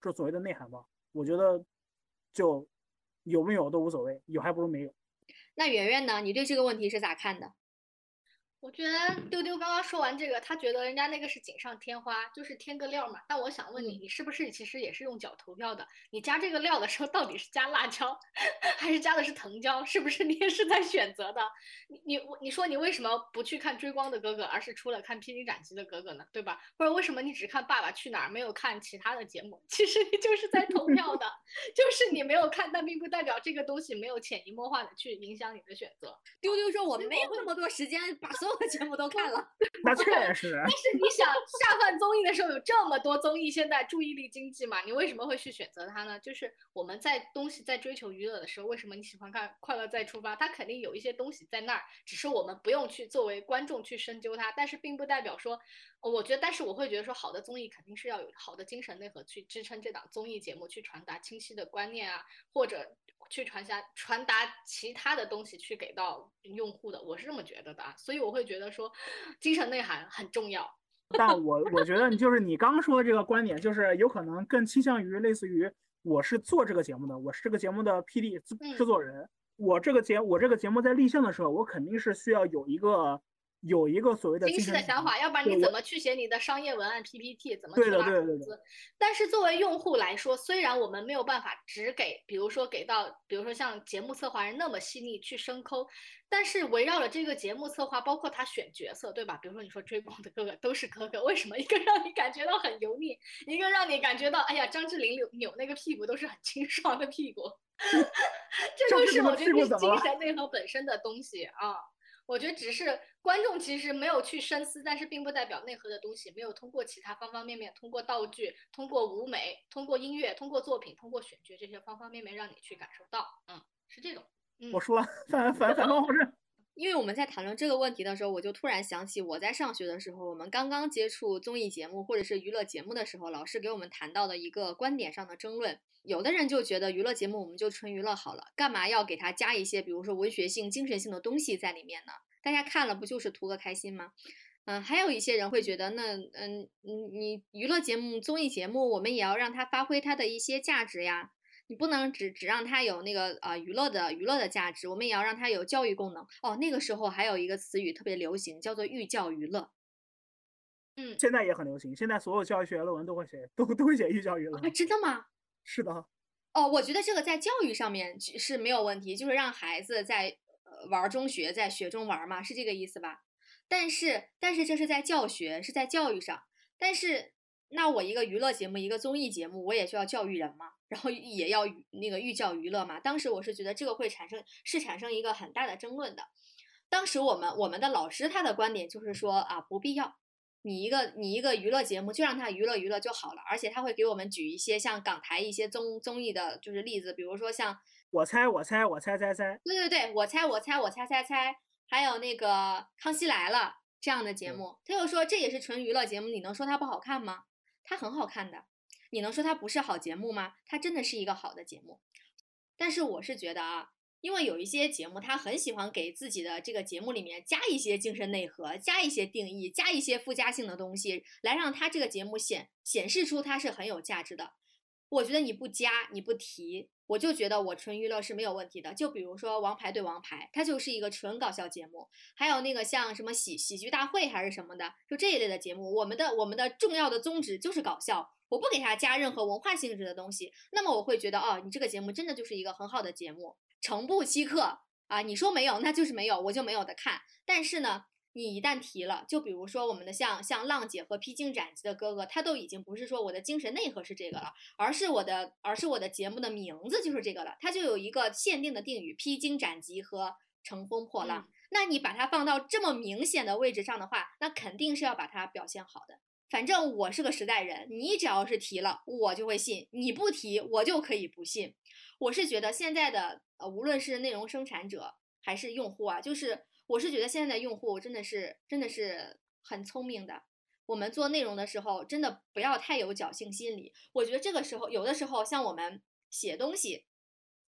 这所谓的内涵吗？我觉得就有没有都无所谓，有还不如没有。那圆圆呢？你对这个问题是咋看的？我觉得丢丢刚刚说完这个，他觉得人家那个是锦上添花，就是添个料嘛。但我想问你，你是不是其实也是用脚投票的？你加这个料的时候，到底是加辣椒，还是加的是藤椒？是不是你也是在选择的？你你我你说你为什么不去看追光的哥哥，而是出了看披荆斩棘的哥哥呢？对吧？或者为什么你只看爸爸去哪儿，没有看其他的节目？其实你就是在投票的，[laughs] 就是你没有看，但并不代表这个东西没有潜移默化的去影响你的选择。丢丢说我没有那么多时间把所 [laughs] 有的节目都看了。[laughs] 那确实，但是你想下饭综艺的时候有这么多综艺，现在注意力经济嘛，你为什么会去选择它呢？就是我们在东西在追求娱乐的时候，为什么你喜欢看《快乐再出发》？它肯定有一些东西在那儿，只是我们不用去作为观众去深究它，但是并不代表说，呃我觉得，但是我会觉得说，好的综艺肯定是要有好的精神内核去支撑这档综艺节目，去传达清晰的观念啊，或者去传下传达其他的东西去给到用户的，我是这么觉得的啊，所以我会觉得说，精神内涵很重要。[laughs] 但我我觉得你就是你刚刚说的这个观点，就是有可能更倾向于类似于我是做这个节目的，我是这个节目的 PD 制嗯。制作人，我这个节我这个节目在立项的时候，我肯定是需要有一个有一个所谓的清晰的想法，要不然你怎么去写你的商业文案 PPT，怎么去拉投资？但是作为用户来说，虽然我们没有办法只给，比如说给到，比如说像节目策划人那么细腻去深抠，但是围绕着这个节目策划，包括他选角色，对吧？比如说你说追光的哥哥都是哥哥，为什么一个让你感觉到很油腻，一个让你感觉到哎呀张智霖扭扭那个屁股都是很清爽的屁股，[laughs] 这就是我觉得是精神内核本身的东西啊。我觉得只是观众其实没有去深思，但是并不代表内核的东西没有通过其他方方面面，通过道具、通过舞美、通过音乐、通过作品、通过选角这些方方面面让你去感受到，嗯，是这种。嗯我说了反反反方向因为我们在谈论这个问题的时候，我就突然想起我在上学的时候，我们刚刚接触综艺节目或者是娱乐节目的时候，老师给我们谈到的一个观点上的争论。有的人就觉得娱乐节目我们就纯娱乐好了，干嘛要给它加一些比如说文学性、精神性的东西在里面呢？大家看了不就是图个开心吗？嗯，还有一些人会觉得，那嗯你你娱乐节目、综艺节目，我们也要让它发挥它的一些价值呀。你不能只只让它有那个啊、呃娱乐的娱乐的价值，我们也要让它有教育功能。哦，那个时候还有一个词语特别流行，叫做寓教于乐。嗯，现在也很流行，现在所有教育学论文都会写，都都会写寓教于乐啊，。真的吗？[laughs] 是的，哦，我觉得这个在教育上面是是没有问题，就是让孩子在呃玩儿中学，在学中玩儿嘛，是这个意思吧？但是但是这是在教学，是在教育上。但是那我一个娱乐节目，一个综艺节目，我也需要教育人嘛，然后也要那个寓教于乐嘛。当时我是觉得这个会产生是产生一个很大的争论的。当时我们我们的老师他的观点就是说啊，不必要。你一个你一个娱乐节目就让他娱乐娱乐就好了，而且他会给我们举一些像港台一些综综艺的就是例子，比如说像我猜我猜我猜猜猜，对对对，我猜我猜我猜猜猜，还有那个康熙来了这样的节目，他又说这也是纯娱乐节目，你能说它不好看吗？它很好看的，你能说它不是好节目吗？它真的是一个好的节目，但是我是觉得啊。因为有一些节目，他很喜欢给自己的这个节目里面加一些精神内核，加一些定义，加一些附加性的东西，来让他这个节目显显示出它是很有价值的。我觉得你不加，你不提，我就觉得我纯娱乐是没有问题的。就比如说《王牌对王牌》，它就是一个纯搞笑节目，还有那个像什么喜喜剧大会还是什么的，就这一类的节目，我们的我们的重要的宗旨就是搞笑，我不给它加任何文化性质的东西，那么我会觉得哦，你这个节目真的就是一个很好的节目。诚不欺客啊！你说没有，那就是没有，我就没有的看。但是呢，你一旦提了，就比如说我们的像像浪姐和披荆斩棘的哥哥，他都已经不是说我的精神内核是这个了，而是我的，而是我的节目的名字就是这个了。它就有一个限定的定语：披荆斩棘和乘风破浪。那你把它放到这么明显的位置上的话，那肯定是要把它表现好的。反正我是个实在人，你只要是提了，我就会信；你不提，我就可以不信。我是觉得现在的呃，无论是内容生产者还是用户啊，就是我是觉得现在的用户真的是真的是很聪明的。我们做内容的时候，真的不要太有侥幸心理。我觉得这个时候，有的时候像我们写东西，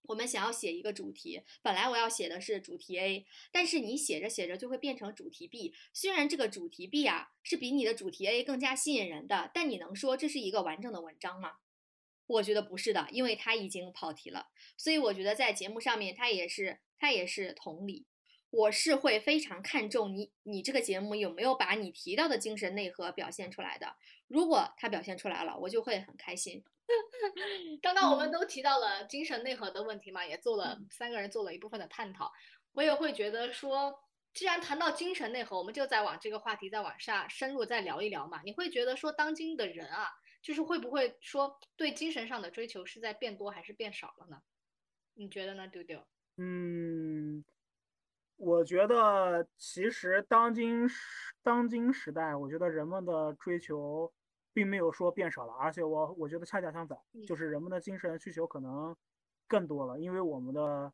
我们想要写一个主题，本来我要写的是主题 A，但是你写着写着就会变成主题 B。虽然这个主题 B 啊是比你的主题 A 更加吸引人的，但你能说这是一个完整的文章吗？我觉得不是的，因为它已经跑题了，所以我觉得在节目上面，它也是它也是同理，我是会非常看重你你这个节目有没有把你提到的精神内核表现出来的。如果它表现出来了，我就会很开心。[laughs] 刚刚我们都提到了精神内核的问题嘛，也做了三个人做了一部分的探讨。我也会觉得说，既然谈到精神内核，我们就再往这个话题再往下深入再聊一聊嘛。你会觉得说，当今的人啊。就是会不会说对精神上的追求是在变多还是变少了呢？你觉得呢，丢丢？嗯，我觉得其实当今时当今时代，我觉得人们的追求并没有说变少了，而且我我觉得恰恰相反，就是人们的精神需求可能更多了，因为我们的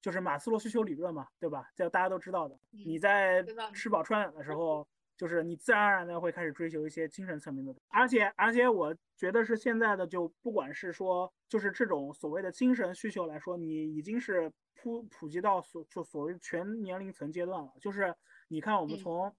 就是马斯洛需求理论嘛，对吧？这大家都知道的。你在吃饱穿暖的时 [laughs] 候。就是你自然而然的会开始追求一些精神层面的，而且而且我觉得是现在的就不管是说就是这种所谓的精神需求来说，你已经是普普及到所就所谓全年龄层阶段了。就是你看我们从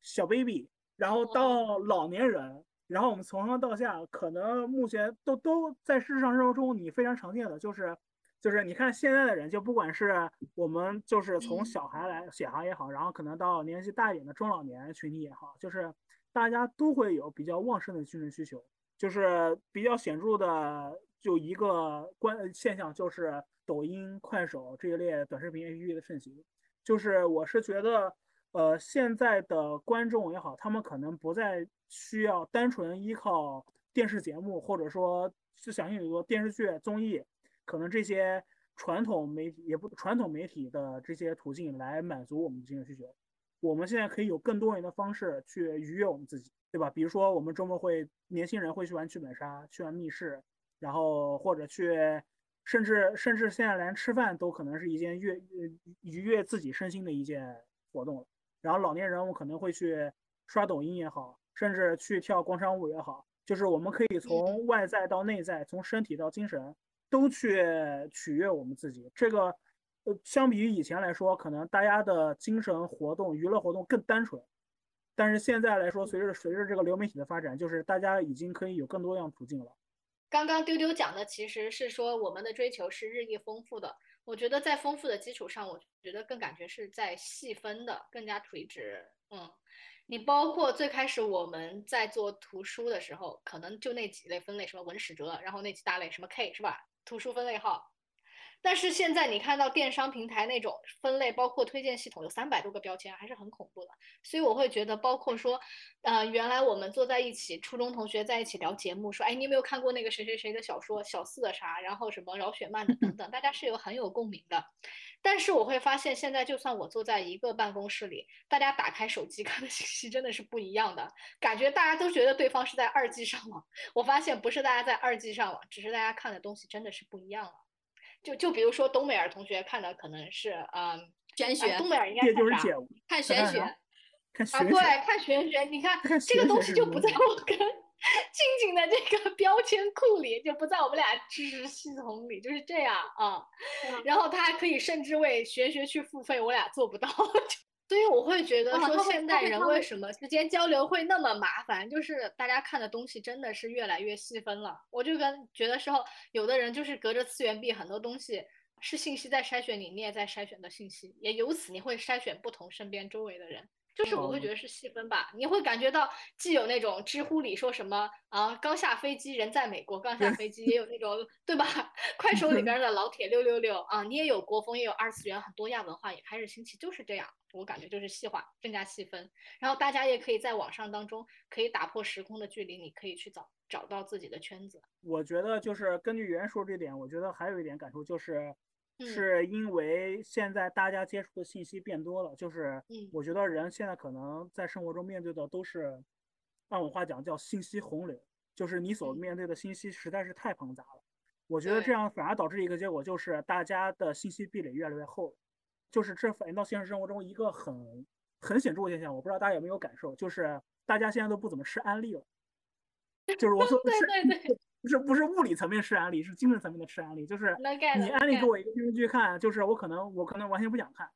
小 baby，然后到老年人，然后我们从上到下，可能目前都都在日常生活中你非常常见的就是。就是你看现在的人，就不管是我们就是从小孩来小孩也好，然后可能到年纪大一点的中老年群体也好，就是大家都会有比较旺盛的精神需求。就是比较显著的就一个关现象，就是抖音、快手这一类短视频 APP 的盛行。就是我是觉得，呃，现在的观众也好，他们可能不再需要单纯依靠电视节目，或者说就想象很多电视剧、综艺。可能这些传统媒体也不传统媒体的这些途径来满足我们精神需求，我们现在可以有更多元的方式去愉悦我们自己，对吧？比如说我们周末会年轻人会去玩剧本杀，去玩密室，然后或者去，甚至甚至现在连吃饭都可能是一件悦愉悦自己身心的一件活动了。然后老年人我可能会去刷抖音也好，甚至去跳广场舞也好，就是我们可以从外在到内在，从身体到精神。都去取悦我们自己，这个，呃，相比于以前来说，可能大家的精神活动、娱乐活动更单纯，但是现在来说，随着随着这个流媒体的发展，就是大家已经可以有更多样途径了。刚刚丢丢讲的其实是说我们的追求是日益丰富的，我觉得在丰富的基础上，我觉得更感觉是在细分的，更加垂直。嗯，你包括最开始我们在做图书的时候，可能就那几类分类，什么文史哲，然后那几大类什么 K 是吧？图书分类号，但是现在你看到电商平台那种分类，包括推荐系统有三百多个标签，还是很恐怖的。所以我会觉得，包括说，呃，原来我们坐在一起，初中同学在一起聊节目，说，哎，你有没有看过那个谁谁谁的小说，小四的啥，然后什么饶雪漫的等 [laughs] 等，大家是有很有共鸣的。但是我会发现，现在就算我坐在一个办公室里，大家打开手机 [laughs] 看的信息真的是不一样的，感觉大家都觉得对方是在二 G 上网。我发现不是大家在二 G 上网，只是大家看的东西真的是不一样了。就就比如说东北尔同学看的可能是嗯玄学啊，东北尔应该看啥？就是解悟，看玄学，看啊，对，看玄学，你看看这个东西就不在我跟静静的这个标签库里，就不在我们俩知识系统里，就是这样啊。然后他还可以甚至为玄学去付费，我俩做不到。[laughs] 所以我会觉得说，现代人为什么之间交流会那么麻烦？就是大家看的东西真的是越来越细分了。我就跟觉得时候，有的人就是隔着次元壁，很多东西是信息在筛选你，你也在筛选的信息，也由此你会筛选不同身边周围的人。就是我会哦觉得是细分吧，你会感觉到既有那种知乎里说什么啊，刚下飞机人在美国刚下飞机，也有那种对吧？[laughs] 快手里边的老铁六六六啊，你也有国风，也有二次元，很多亚文化也开始兴起，就是这样。我感觉就是细化，更加细分，然后大家也可以在网上当中可以打破时空的距离，你可以去找找到自己的圈子。我觉得就是根据袁说这点，我觉得还有一点感受就是，嗯。是因为现在大家接触的信息变多了，就是嗯。我觉得人现在可能在生活中面对的都是，按我话讲叫信息洪流，就是你所嗯。面对的信息实在是太庞杂了。我觉得这样反而导致一个结果，就是大家的信息壁垒越来越厚，就是这反映到现实生活中一个很很显著的现象，我不知道大家有没有感受，就是大家现在都不怎么吃安利了，就是我说是 [laughs] 对对，不是不是物理层面吃安利，是精神层面的吃安利，就是你安利给我一个电视剧看，就是我可能我可能完全不想看，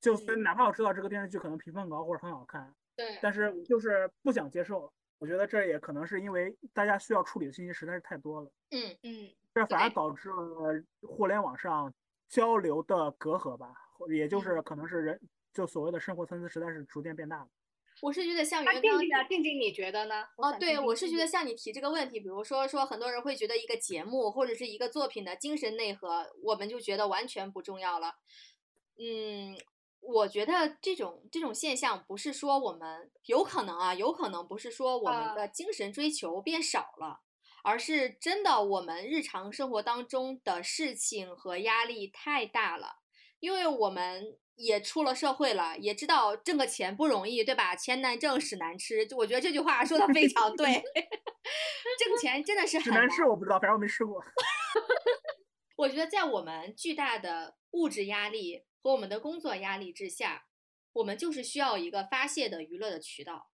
就嗯。哪怕我知道这个电视剧可能评分高或者很好看，对，但是就是不想接受。我觉得这也可能是因为大家需要处理的信息实在是太多了，嗯，嗯，这反而导致了互联网上交流的隔阂吧，或也就是嗯可能是人就所谓的生活层次实在是逐渐变大了。我是觉得像那袁刚静静呢？静静你觉得呢？哦，对，我是觉得像你提这个问题，比如说说很多人会觉得一个节目或者是一个作品的精神内核，我们就觉得完全不重要了。嗯，我觉得这种这种现象不是说我们有可能啊，有可能不是说我们啊的精神追求变少了，而是真的我们日常生活当中的事情和压力太大了，因为我们也出了社会了，也知道挣个钱不容易，对吧？钱难挣，屎难吃。就我觉得这句话说的非常对，[laughs] 挣钱真的是很难吃我不知道，反正我没吃过。[laughs] 我觉得在我们巨大的物质压力和我们的工作压力之下，我们就是需要一个发泄的娱乐的渠道。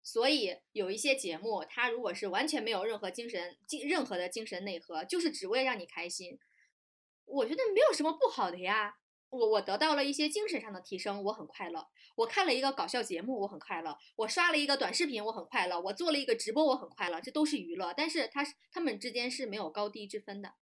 所以有一些节目，它如果是完全没有任何精神、精任何的精神内核，就是只为让你开心，我觉得没有什么不好的呀。我我得到了一些精神上的提升，我很快乐。我看了一个搞笑节目，我很快乐。我刷了一个短视频，我很快乐。我做了一个直播，我很快乐。这都是娱乐，但是它是它们之间是没有高低之分的。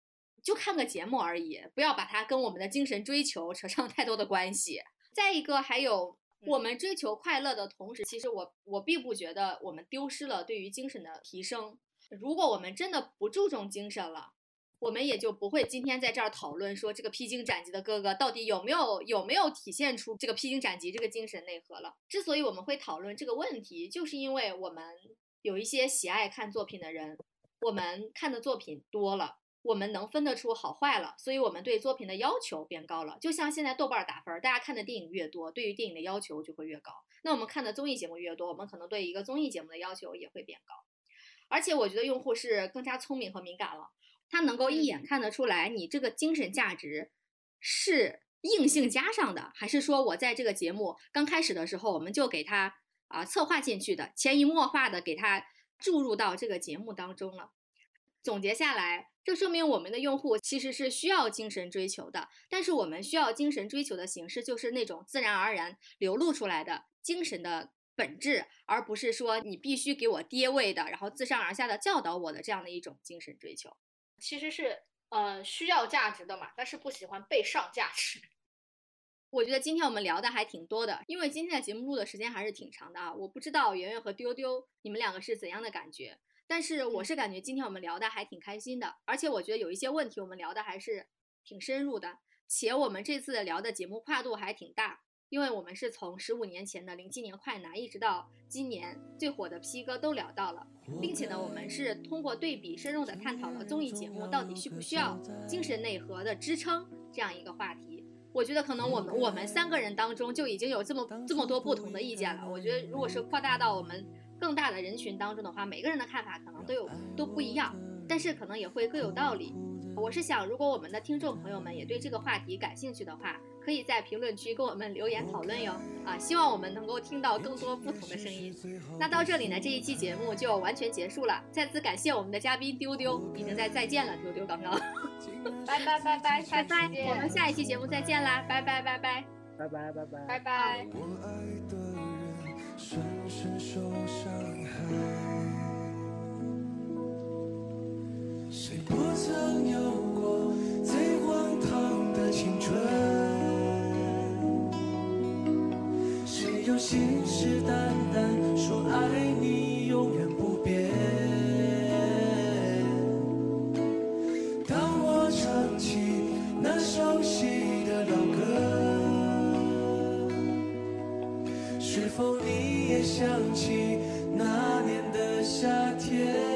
就看个节目而已，不要把它跟我们的精神追求扯上太多的关系。再一个，还有我们追求快乐的同时，其实我我并不觉得我们丢失了对于精神的提升。如果我们真的不注重精神了，我们也就不会今天在这儿讨论说这个披荆斩棘的哥哥到底有没有有没有体现出这个披荆斩棘这个精神内核了。之所以我们会讨论这个问题，就是因为我们有一些喜爱看作品的人，我们看的作品多了。我们能分得出好坏了，所以我们对作品的要求变高了。就像现在豆瓣打分，大家看的电影越多，对于电影的要求就会越高。那我们看的综艺节目越多，我们可能对一个综艺节目的要求也会变高。而且我觉得用户是更加聪明和敏感了，他能够一眼看得出来你这个精神价值是硬性加上的，还是说我在这个节目刚开始的时候我们就给他啊策划进去的，潜移默化的给他注入到这个节目当中了。总结下来。这说明我们的用户其实是需要精神追求的，但是我们需要精神追求的形式就是那种自然而然流露出来的精神的本质，而不是说你必须给我爹位的，然后自上而下的教导我的这样的一种精神追求。其实是呃需要价值的嘛，但是不喜欢被上价值。[laughs] 我觉得今天我们聊的还挺多的，因为今天的节目录的时间还是挺长的啊。我不知道圆圆和丢丢你们两个是怎样的感觉。但是我是感觉今天我们聊的还挺开心的，而且我觉得有一些问题我们聊的还是挺深入的，且我们这次聊的节目跨度还挺大，因为我们是从十五年前的零七年快男，一直到今年最火的 P 哥都聊到了，并且呢，我们是通过对比深入的探讨了综艺节目到底需不需要精神内核的支撑这样一个话题。我觉得可能我们我们三个人当中就已经有这么这么多不同的意见了。我觉得如果是扩大到我们更大的人群当中的话，每个人的看法可能都有都不一样，但是可能也会各有道理。我是想，如果我们的听众朋友们也对这个话题感兴趣的话，可以在评论区跟我们留言讨论哟。啊，希望我们能够听到更多不同的声音。那到这里呢，这一期节目就完全结束了。再次感谢我们的嘉宾丢丢，已经在再见了，丢丢刚刚。[laughs] 拜拜拜拜，拜拜，我们下一期节目再见啦，拜拜拜拜拜拜拜拜拜拜。我爱的人深深受伤害，谁不曾有过最荒唐的青春？又信誓旦旦说爱你永远不变？当我唱起那熟悉的老歌。是否你也想起那年的夏天